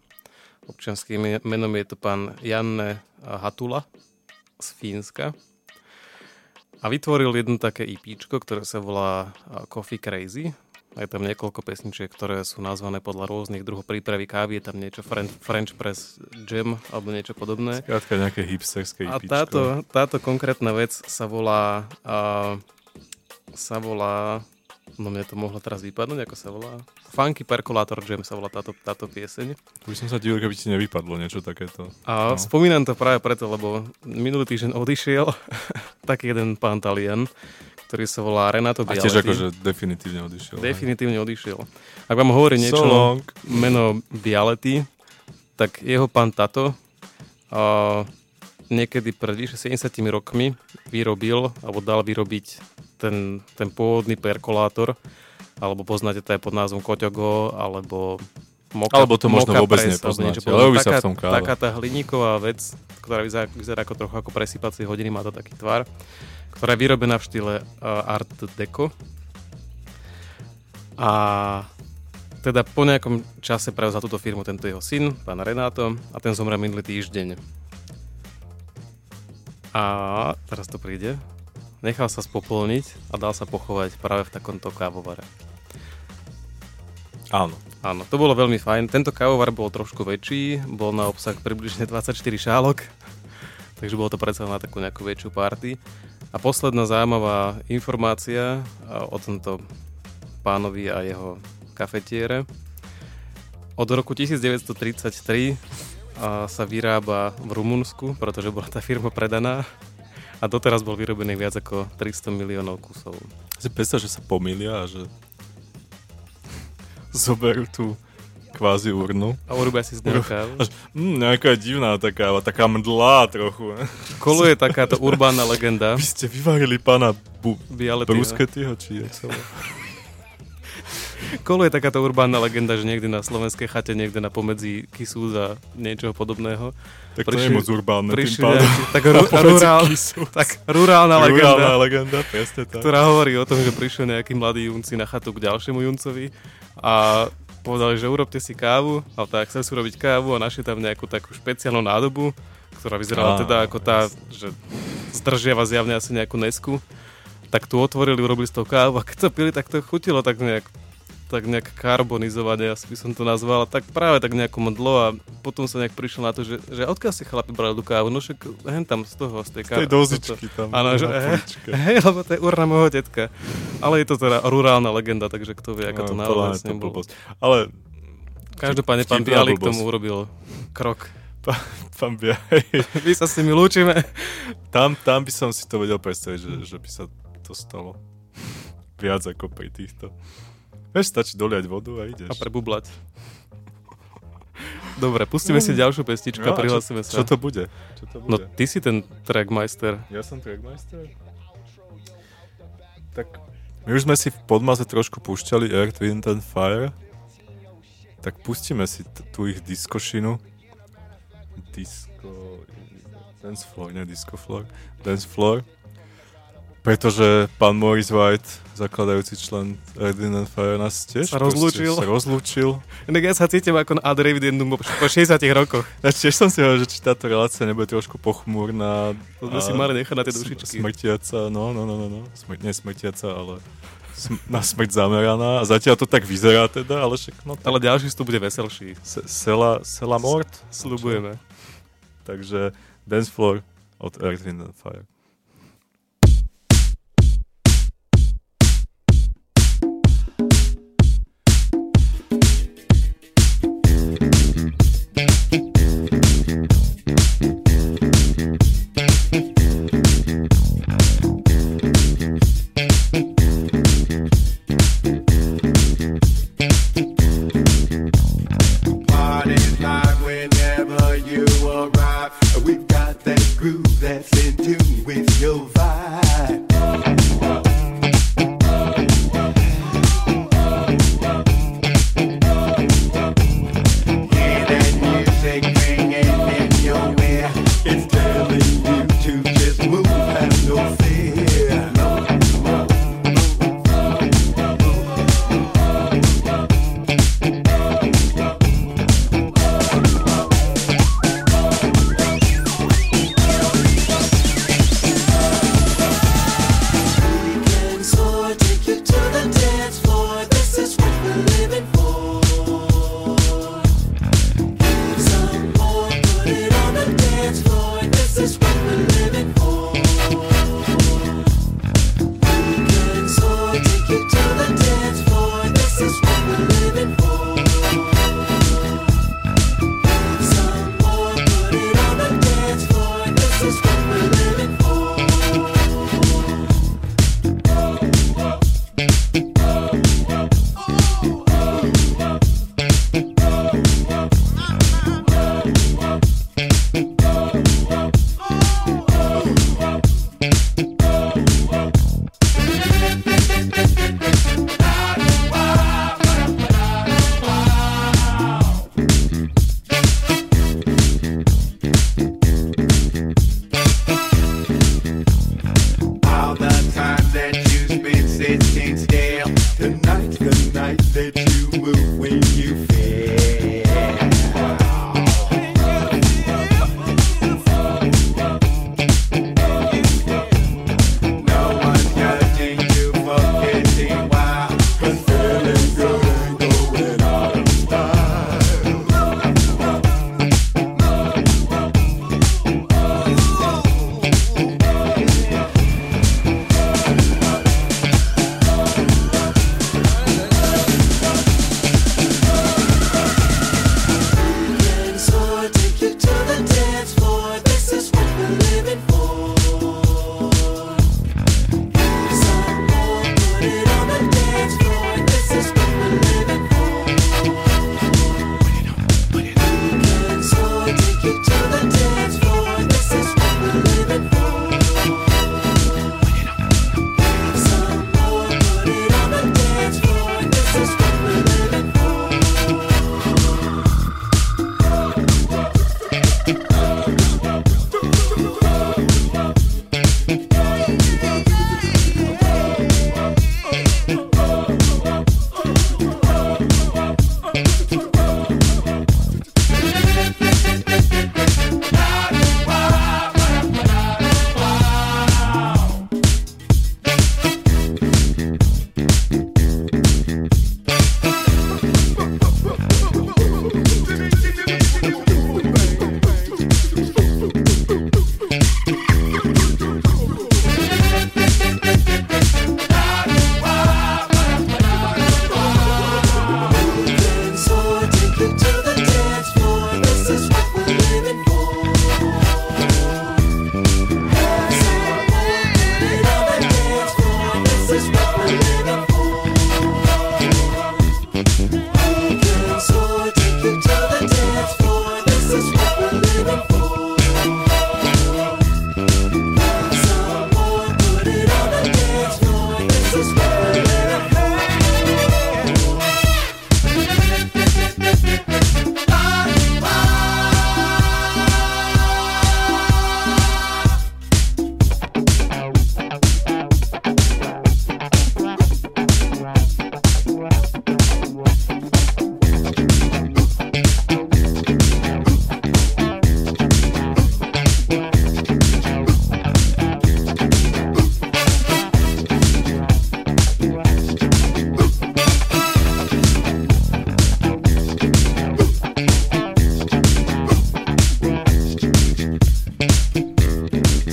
Občanským menom je to pán Janne Hatula z Fínska. A vytvoril jedno také EPčko, ktoré sa volá Coffee Crazy. Je tam niekoľko pesničiek, ktoré sú nazvané podľa rôznych druhov prípravy kávy. Je tam niečo French, French Press Jam alebo niečo podobné. Skrátka nejaké hipsterské A IPčko. táto, táto konkrétna vec sa volá uh, sa volá no mne to mohlo teraz vypadnúť, ako sa volá Funky Percolator Jam sa volá táto, táto pieseň. Už som sa divil, keby ti nevypadlo niečo takéto. A No. spomínam to práve preto, lebo minulý týždeň odišiel taký jeden pán Talian, ktorý sa volá Renato A Bialetti. tiež akože definitívne odišiel. Definitívne odišiel. Ak vám hovorí niečo So long. meno Bialetti, tak jeho pán Tato uh, niekedy pred vyše 70 rokmi vyrobil, alebo dal vyrobiť ten, ten pôvodný perkolátor, alebo poznáte to aj pod názvom Koťogo, alebo Moka, Alebo to možno vôbec alebo nepoznáte, ale sa v tom káva. taká tá hliníková vec, ktorá vyzerá, vyzerá ako trochu ako presýpacie hodiny, má to taký tvar, ktorá je vyrobená v štýle uh, Art Deco. A teda po nejakom čase prevzal túto firmu tento jeho syn, pán Renato, a ten zomrel minulý týždeň. A teraz to príde. Nechal sa spopolniť a dal sa pochovať práve v takomto kávovare. Áno. Áno, to bolo veľmi fajn. Tento kávovar bol trošku väčší, bol na obsah približne 24 šálok, takže bolo to predsa na takú nejakú väčšiu party. A posledná zaujímavá informácia o tomto pánovi a jeho kafetiere. Od roku 1933 a a sa vyrába v Rumunsku, pretože bola tá firma predaná a doteraz bol vyrobený viac ako 300 miliónov kusov. Si predstav, že sa pomýlia a že zoberú tú kvázi urnu. A urobia si z neho kávu. Mm, nejaká divná taká, taká mdlá trochu. ne? Koluje takáto urbánna legenda. Vy ste vyvarili pána Bu-. Brusketyho, či jak sa? Koluje takáto urbánna legenda, že niekde na slovenskej chate, niekde na pomedzi Kisú a niečoho podobného. Tak to Prišli- nie je moc urbánne tým pádom. nejaký, tak, ru, rurál, tak rurálna legenda, Rurálna legenda, presne tak. ktorá hovorí o tom, že prišiel nejakí mladí junci na chatu k ďalšiemu juncovi a povedali, že urobte si kávu, ale tak chceli si urobiť kávu a našli tam nejakú takú špeciálnu nádobu, ktorá vyzerala Á, teda ako tá, že zdržiava zjavne asi nejakú nesku. Tak tu otvorili, urobili z toho kávu a keď to pili, tak to chutilo tak nejak tak nejak karbonizovane, asi by som to nazval, tak práve tak nejako mdlo a potom sa nejak prišiel na to, že, že odkiaľ si chlapi brali tú kávu, no však hen tam z toho, z tej Z kávu. tej dozičky tam. Áno, že hej, lebo to je urna môjho detka. Ale je to teda rurálna legenda, takže kto vie, ako to No, naozaj to nebolo. Ale Každopádne pán Bialik blbosť. tomu urobil krok. pán hej, My sa s nimi lúčime. tam, tam by som si to vedel predstaviť, že, že by sa to stalo viac ako pri týchto. Vieš, stačí doliať vodu a ideš. A prebublať. Dobre, pustíme si ďalšiu pestičku No, a prihlásime sa. čo to bude? Čo to bude? No, ty si ten trackmeister. Ja som trackmeister? Tak my už sme si v podmaze trošku púšťali Earth, Wind and Fire. Tak pustíme si t- tú ich diskošinu. Disco... Dance floor, nie disco floor. Dance floor. Pretože pán Morris White, zakladajúci člen Wind and Fire, nás tiež Sa rozlúčil. Sa rozlúčil. Inak ja sa cítim ako na Ad Revidendum po, po 60 rokoch. Ja tiež som si hovoril, že či táto relácia nebude trošku pochmúrna. To sme si mali nechať na tie dušičky. Smrtiaca, no, no, no, no, no. Smr- nie smrtiaca, ale sm- na smrť zameraná. A zatiaľ to tak vyzerá teda, ale však no tak. Ale ďalší vstup bude veselší. Se- Sela, Sela Mort. Sľubujeme. Takže Dance Floor od Earth, Wind and Fire.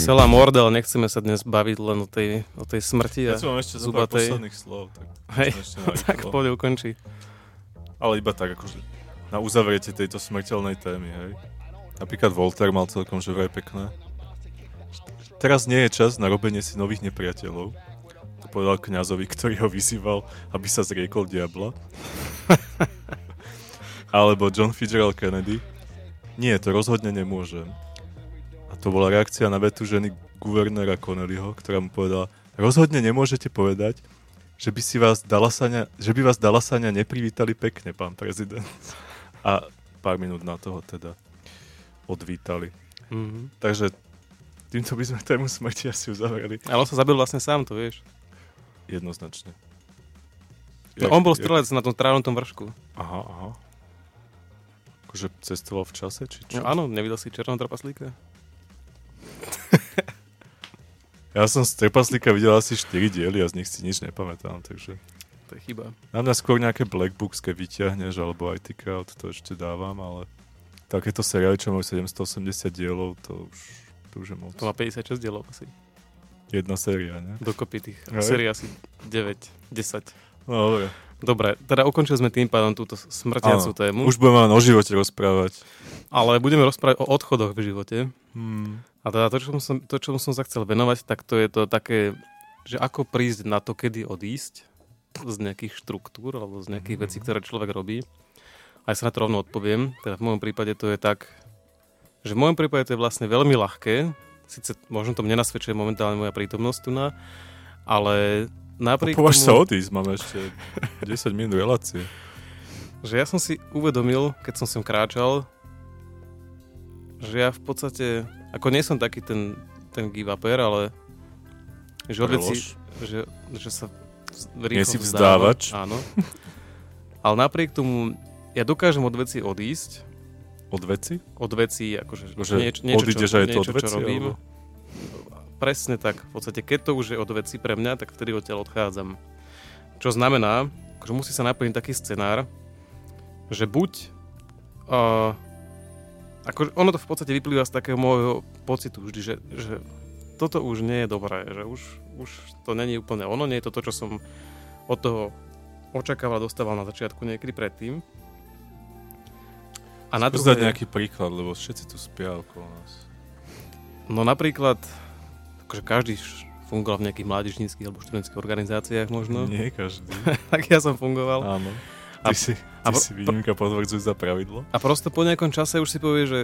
Celá morda, ale nechceme sa dnes baviť len o tej, o tej smrti a Ja som ešte zubatej. posledných slov. Tak, Hej, tak poď ukončí. Ale iba tak, akože na uzavretie tejto smrteľnej témy, hej. Napríklad Voltaire mal celkom že vraj pekné. Teraz nie je čas na robenie si nových nepriateľov. To povedal kňazovi, ktorý ho vyzýval, aby sa zriekol diabla. Alebo John Fitzgerald Kennedy. Nie, to rozhodne nemôžem. To bola reakcia na vetu ženy guvernéra Connellyho, ktorá mu povedala, rozhodne nemôžete povedať, že by, si vás Dalasania, že by vás Dalasania neprivítali pekne, pán prezident. A pár minút na toho teda odvítali. Mhm. Takže týmto by sme tému smrti asi uzavreli. Ale on sa zabil vlastne sám, to vieš. Jednoznačne. No, on bol strelec na tom trávnom vršku. Aha, aha. Akože cestoval v čase, či čo? No, áno, nevidel si černého trpaslíka? Ja som z Trpaslíka videl asi 4 diely a z nich si nič nepamätám, takže... To je chyba. Na mňa skôr nejaké Black Books, keď vyťahneš, alebo IT Crowd, to ešte dávam, ale takéto seriály, čo majú 780 dielov, to už, to už je moc. To má 56 dielov asi. Jedna séria, ne? Dokopy tých sérií asi 9, 10. No, dobre. Dobre, teda ukončili sme tým pádom túto smrtiacu Áno, tému. Už budeme len o živote rozprávať. Ale budeme rozprávať o odchodoch v živote. Hmm. A teda to, čo som, to, čo som sa chcel venovať, tak to je to také, že ako prísť na to, kedy odísť z nejakých štruktúr alebo z nejakých vecí, ktoré človek robí. A ja sa na to rovno odpoviem. Teda v môjom prípade to je tak, že v môjom prípade to je vlastne veľmi ľahké. Sice možno to mne nasvedčuje momentálne moja prítomnosť tu na, ale napriek Považ sa tomu, odísť, máme ešte 10 minút relácie. že ja som si uvedomil, keď som sem kráčal, že ja v podstate, ako nie som taký ten, ten give uper, ale že od veci, Prelož. že, že sa rýchlo Nie si vzdáva. vzdávač. Áno. Ale napriek tomu, ja dokážem od veci odísť, Od veci? od veci, akože Akože nieč, niečo, čo, niečo, čo robím. alebo? Presne tak. V podstate, keď to už je od veci pre mňa, tak vtedy odtiaľ odchádzam. Čo znamená, že musí sa naplniť taký scenár, že buď... Uh, ako, ono to v podstate vyplýva z takého môjho pocitu vždy, že, že toto už nie je dobré, že už, už to není úplne ono, nie je to to, čo som od toho očakával, dostával na začiatku niekedy predtým. A na druhé, nejaký príklad, lebo všetci tu spia okolo nás. no napríklad, akože každý fungoval v nejakých mládežníckých alebo študentských organizáciách možno, Nie každý. tak ja som fungoval. Áno. A- Ty si, a ty pro- si výnimka potvrdzujúca za pravidlo. A prosto po nejakom čase už si povie, že,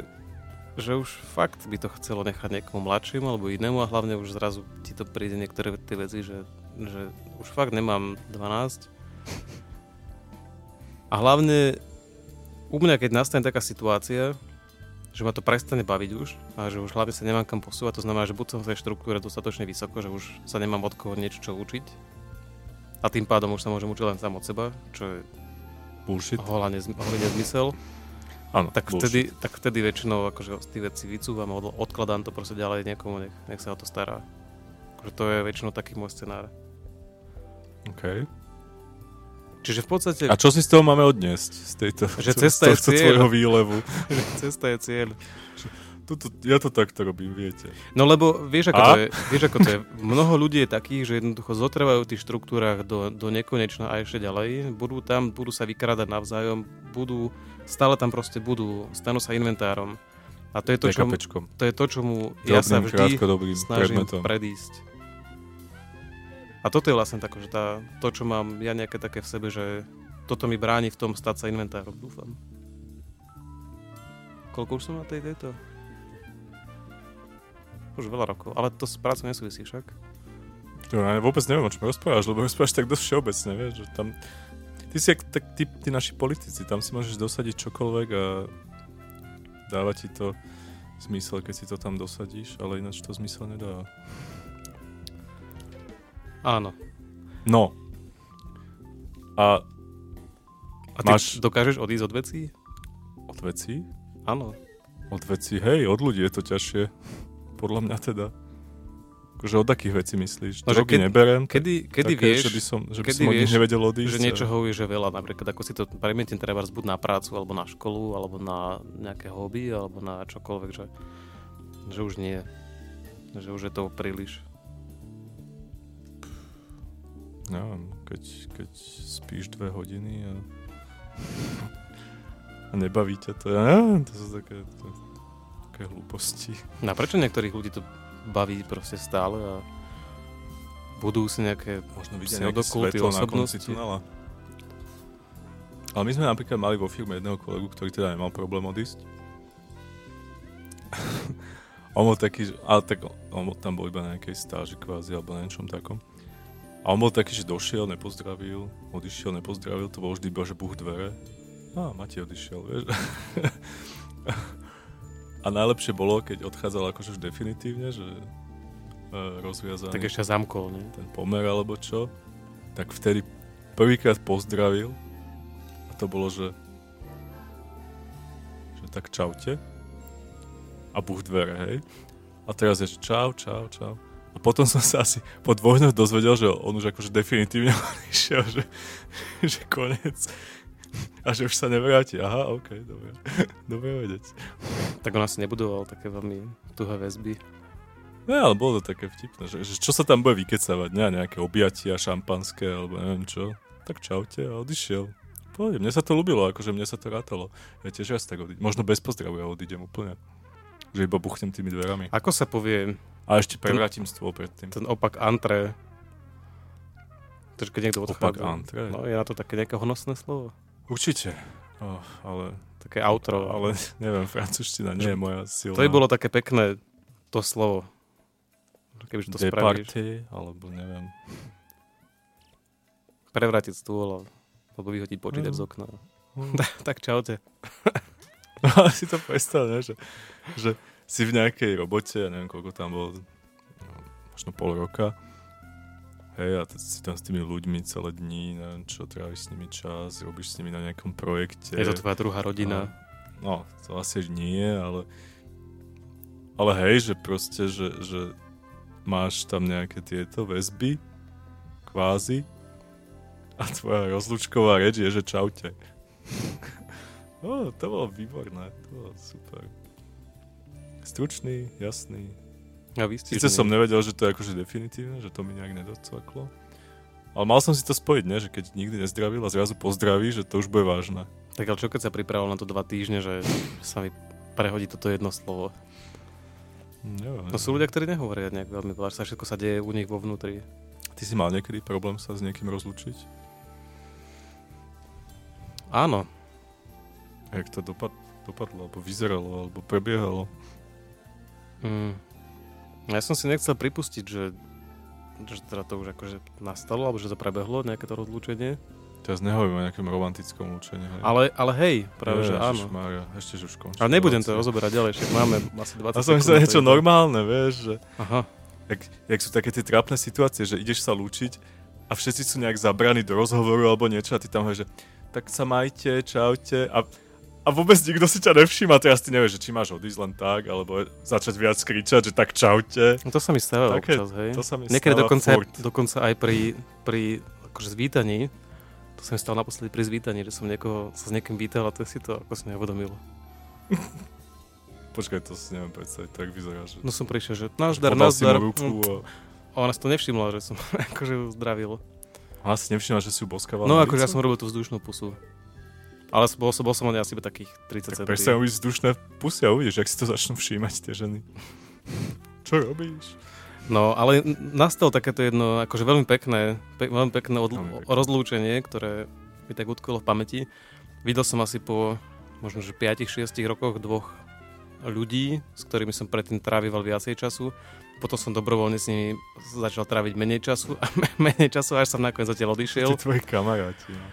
že už fakt by to chcelo nechať niekomu mladšiemu alebo inému a hlavne už zrazu ti to príde niektoré tie veci, že, že už fakt nemám 12. A hlavne u mňa, keď nastane taká situácia, že ma to prestane baviť už a že už hlavne sa nemám kam posúvať, to znamená, že buď som v tej štruktúre dostatočne vysoko, že už sa nemám od koho niečo čo učiť a tým pádom už sa môžem učiť len sám od seba, čo je Bullshit. holá nezm- nezmysel Áno, tak bullshit. vtedy, tak vtedy väčšinou akože z tých vecí vycúvam od, odkladám to proste ďalej niekomu, nech, nech sa o to stará. Akože to je väčšinou taký môj scenár. Okay. Čiže v podstate A čo si z toho máme odniesť? Z tejto, Že z cesta je cieľ. výlevu. cesta je cieľ. Tuto, ja to takto robím, viete. No lebo vieš ako, A? to je, vieš ako to je, mnoho ľudí je takých, že jednoducho zotrvajú v tých štruktúrach do, do nekonečna a ešte ďalej. Budú tam, budú sa vykrádať navzájom, budú, stále tam proste budú, stanú sa inventárom. A to je to, čo, to, je to čo mu ja sa vždy snažím predmetom. predísť. A toto je vlastne tako, že tá, to, čo mám ja nejaké také v sebe, že toto mi bráni v tom stať sa inventárom, dúfam. Koľko už som na tej tejto? Už veľa rokov, ale to s prácou nesúvisí však. To ja vôbec neviem, o čom rozprávaš, lebo rozprávaš tak dosť všeobecne, vieš, že tam... Ty si tak, tí, tí naši politici, tam si môžeš dosadiť čokoľvek a dáva ti to zmysel, keď si to tam dosadíš, ale ináč to zmysel nedáva. Áno. No. A A ty Máš- dokážeš odísť od vecí? od vecí? Áno. Od vecí, hej, od ľudí je to ťažšie. Podľa mňa teda. Akože od akých vecí myslíš? No, že Drogy keď- neberem. Kedy, kedy také, vieš, že by som, že by som vieš, nevedel odísť. že a- niečoho je že veľa, napríklad ako si to premietne treba buď na prácu, alebo na školu, alebo na nejaké hobby, alebo na čokoľvek, že, že už nie. Že už je to príliš. Neviem, keď, keď spíš dve hodiny a, a nebaví ťa to, ja neviem, to sú také, to, také hlúposti. No a prečo niektorých ľudí to baví proste stále a budú si nejaké Možno vidia nejaké svetlo na konci tunela. Ale my sme napríklad mali vo firme jedného kolegu, ktorý teda nemal problém odísť. on bol taký, ale tak on bol, tam bol iba na nejakej stáži kvázi alebo na niečom takom. A on bol taký, že došiel, nepozdravil, odišiel, nepozdravil, to bolo vždy iba, že buch dvere. A Matej odišiel, vieš. A najlepšie bolo, keď odchádzal akože už definitívne, že e, rozviazaný Tak ešte zamkol, nie? ten pomer alebo čo, tak vtedy prvýkrát pozdravil a to bolo, že že tak čaute a buch dvere, hej. A teraz je, že čau, čau, čau. A potom som sa asi po dvoch dňoch dozvedel, že on už akože definitívne išiel, že, že koniec. A že už sa nevráti. Aha, ok, dobre. dobre vedieť. Tak on asi nebudoval také veľmi tuhé väzby. Ne, ale bolo to také vtipné, že, že čo sa tam bude vykecavať, ne, nejaké objatia šampanské, alebo neviem čo. Tak čaute a odišiel. Pohode, mne sa to ľúbilo, akože mne sa to rátalo. Ja tiež raz tak odídem. Možno bez pozdravu ja odídem úplne. Že iba buchnem tými dverami. Ako sa povie A ešte prevrátim stôl predtým. ten opak antre? To, že keď niekto Opak odchádza. antre. No, je na to také nejaké honosné slovo? Určite. Oh, ale, Také outro. ale neviem, francúzština nie je moja silná. To by bolo také pekné, to slovo. Kebyže to spravíš. Departy, alebo neviem. Prevrátiť stôl alebo vyhodiť počítač No. z okna. tak čaute. Si to predstav, ne? Že, že si v nejakej robote, ja neviem koľko tam bol, no, možno pol roka, hej, a si tam s tými ľuďmi celé dní, neviem čo, tráviš s nimi čas, robíš s nimi na nejakom projekte. Je to tvoja druhá rodina. No, to asi nie, ale ale hej, že proste, že, že máš tam nejaké tieto väzby, kvázi, a tvoja rozlúčková reč je, že čaute. oh, to bolo výborné, to bolo super. Stručný, jasný. A vy ste Sice som nevedel, že to je akože definitívne, že to mi nejak nedocvaklo. Ale mal som si to spojiť, ne? že keď nikdy nezdravil a zrazu pozdraví, že to už bude vážne. Tak ale čo keď sa pripravil na to dva týždne, že sa mi prehodí toto jedno slovo? Neviem, No sú ľudia, ktorí nehovoria nejak veľmi veľa, sa všetko sa deje u nich vo vnútri. Ty si mal niekedy problém sa s niekým rozlúčiť? Áno, Jak to dopad, dopadlo, alebo vyzeralo, alebo prebiehalo? Mm. Ja som si nechcel pripustiť, že, že teda to už akože nastalo, alebo že to prebehlo, nejaké to rozlúčenie. Teraz nehovorím o nejakom romantickom lúčení. Hej. Ale, ale hej, práve že áno. Mária, ešte, že už končí. Ale nebudem to rozoberať ďalej, však máme asi 20 A som myslel niečo iba. normálne, vieš, že Aha, jak, jak sú také tie trápne situácie, že ideš sa lúčiť a všetci sú nejak zabraní do rozhovoru alebo niečo a ty tam hovoríš, že tak sa majte, čaute a, a vôbec nikto si ťa nevšíma, teraz ty nevieš, že či máš odísť len tak, alebo začať viac kričať, že tak čaute. no to sa mi stáva Také- občas, hej. To sa mi Niekedy dokonca, furt. dokonca aj pri, pri akože zvítaní, to sa mi stalo naposledy pri zvítaní, že som niekoho, sa s niekým vítal a to si to ako si neuvedomil. Počkaj, to si neviem predstaviť, tak vyzerá, že No som prišiel, že nazdar, si nazdar. ruku Hm. a, A ona si to nevšimla, že som akože ju zdravil. a si nevšimla, že si ju boskával No akože ja som robil tú vzdušnú pusu. Ale bol som, bol som len asi takých 30 Tak cm. presne uvidíš vzdušné pusy a uvidíš, jak si to začnú všímať tie ženy. Čo robíš? No, ale n- nastal takéto jedno, akože veľmi pekné, pe- veľmi pekné odl- Veľmi pekné. rozlúčenie, ktoré mi tak utkolo v pamäti. Videl som asi po možno, že 5-6 rokoch dvoch ľudí, s ktorými som predtým trávival viacej času. Potom som dobrovoľne s nimi začal tráviť menej času a menej času, až som nakoniec zatiaľ odišiel. Tí tvoji kamaráti. No.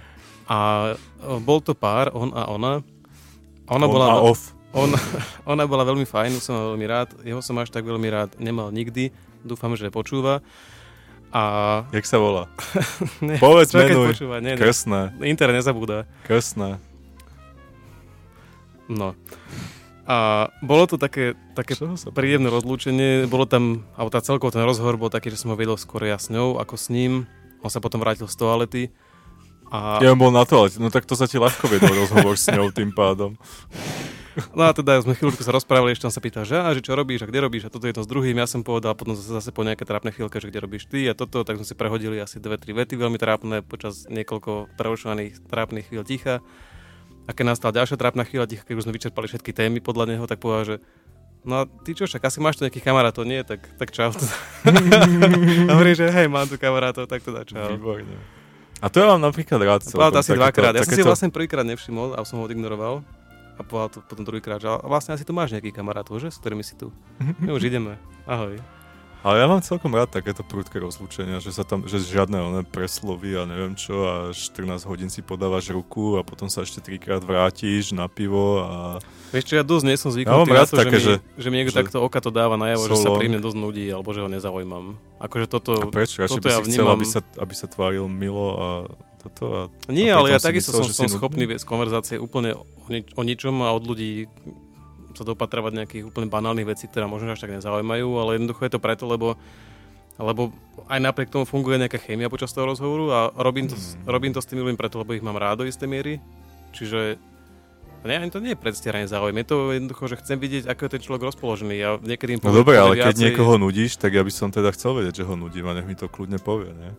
A e, bol to pár, on a ona. Ona On bola, a off. Ona, ona bola veľmi fajn, som ho veľmi rád. Jeho som až tak veľmi rád nemal nikdy. Dúfam, že počúva. A... Jak sa volá? Ne, Povedz menuj. počúva? Nie, nie. Krsné. Inter nezabúda. Krsné. No. A bolo to také, také príjemné rozlúčenie. Bolo tam, alebo tá celkovo ten rozhovor bol taký, že som ho vedel skôr ja s ňou ako s ním. On sa potom vrátil z toalety. A Ja bol na toalete, no tak to sa ti ľahko vedol rozhovor s ňou tým pádom. No a teda sme chvíľku sa rozprávali, ešte on sa pýtal, že, a, že čo robíš a kde robíš a toto je to s druhým. Ja som povedal, potom zase, zase po nejaké trápne chvíľke, že kde robíš ty a toto, tak sme si prehodili asi dve, tri vety veľmi trápne počas niekoľko prerušovaných trápnych chvíľ ticha. A keď nastala ďalšia trápna chvíľa ticha, keď už sme vyčerpali všetky témy podľa neho, tak povedal, že No a ty čo však, asi máš tu nejakých kamarátov, nie? Tak, tak čau. hovorí, že hej, mám tu kamarátov, tak teda čau. Výborne. A to ja mám napríklad rád. Povedal to asi dvakrát. Ja som si takéto- vlastne prvýkrát nevšimol a som ho odignoroval. A povedal to potom druhýkrát, že vlastne asi tu máš nejakých kamarátov, že? S ktorými si tu. My už ideme. Ahoj. Ale ja mám celkom rád takéto prudké rozlúčenia, že sa tam, že žiadne oné preslovy a neviem čo a 14 hodín si podávaš ruku a potom sa ešte trikrát vrátiš na pivo a Vieš čo, ja dosť nie som Ja zvyknutý mám na rád to, také, že, že- mi, že mi niekto že- takto oka to dáva najavo, že so sa long. pri mne dosť nudí, alebo že ho nezaujímam. Akože toto... A prečo? Radšej toto by ja si chcel, vnímam- aby sa, aby sa tváril milo a toto a... Nie, a ale ja takisto som, že som schopný viesť konverzácie úplne o, nič, o ničom a od ľudí sa dopatravať nejakých úplne banálnych vecí, ktoré možno až tak nezaujímajú, ale jednoducho je to preto, lebo lebo aj napriek tomu funguje nejaká chémia počas toho rozhovoru a robím to, Mm. robím to s tými ľuďmi preto, lebo ich mám rád do istej miery. Čiže nie, ani to nie je predstieranie záujem. Je to jednoducho, že chcem vidieť, ako je ten človek rozpoložený. Ja niekedy No poviem- dobre, ale poviem keď viacej- niekoho nudíš, tak ja by som teda chcel vedieť, že ho nudím a nech mi to kľudne povie, ne?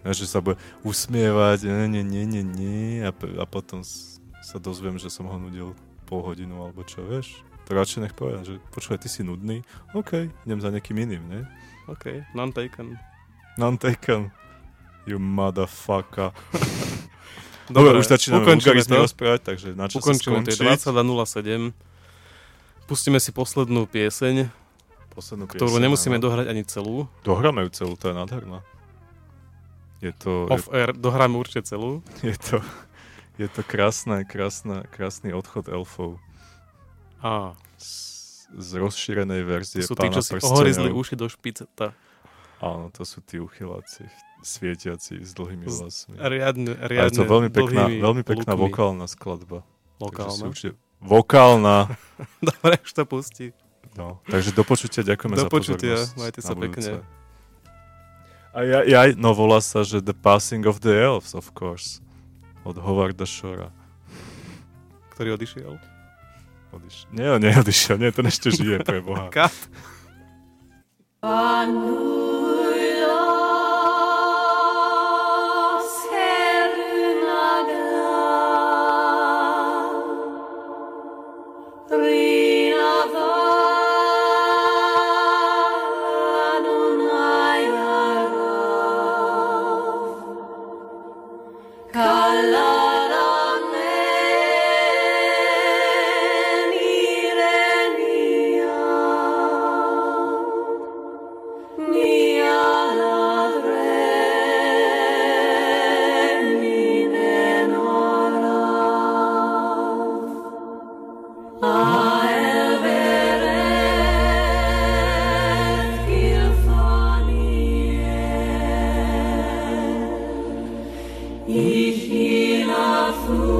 Ne, že sa bude usmievať, nie, nie, nie, nie, nie a, a potom sa dozviem, že som ho nudil pol hodinu alebo čo, vieš? To radšej nech povie, že počúvaj, ty si nudný, OK, idem za niekým iným, ne? OK, non taken. None taken. You motherfucker. Dobre, už začíname ukončíme to. rozprávať, takže na čo Ukončíme to, je skončiť? 22.07. Pustíme si poslednú pieseň, Poslednú ktorú pieseň, nemusíme áno. dohrať ani celú. Dohráme ju celú, to je nádherná. Je to, je, Off air dohráme určite celú. je to, je to krásne, krásne, krásny odchod elfov Á, z, z rozšírenej verzie to sú tí, čo si ohorizli uši do špiceta. Áno, to sú tí uchyláci, svietiaci s dlhými vlasmi. Riadne, A je riadne to veľmi pekná, veľmi pekná lukmi. vokálna skladba. Lokálna. určite, vokálna. Dobre, už to pustí. No, takže do počutia, ďakujeme Do za počutia, pozornosť. majte sa pekne. A ja, ja, no volá sa, že The Passing of the Elves, of course. Od Howarda Shora. Ktorý odišiel. Odiš... Nie, neodišiel, nie, ten ešte žije, pre Boha. Kat. Oh.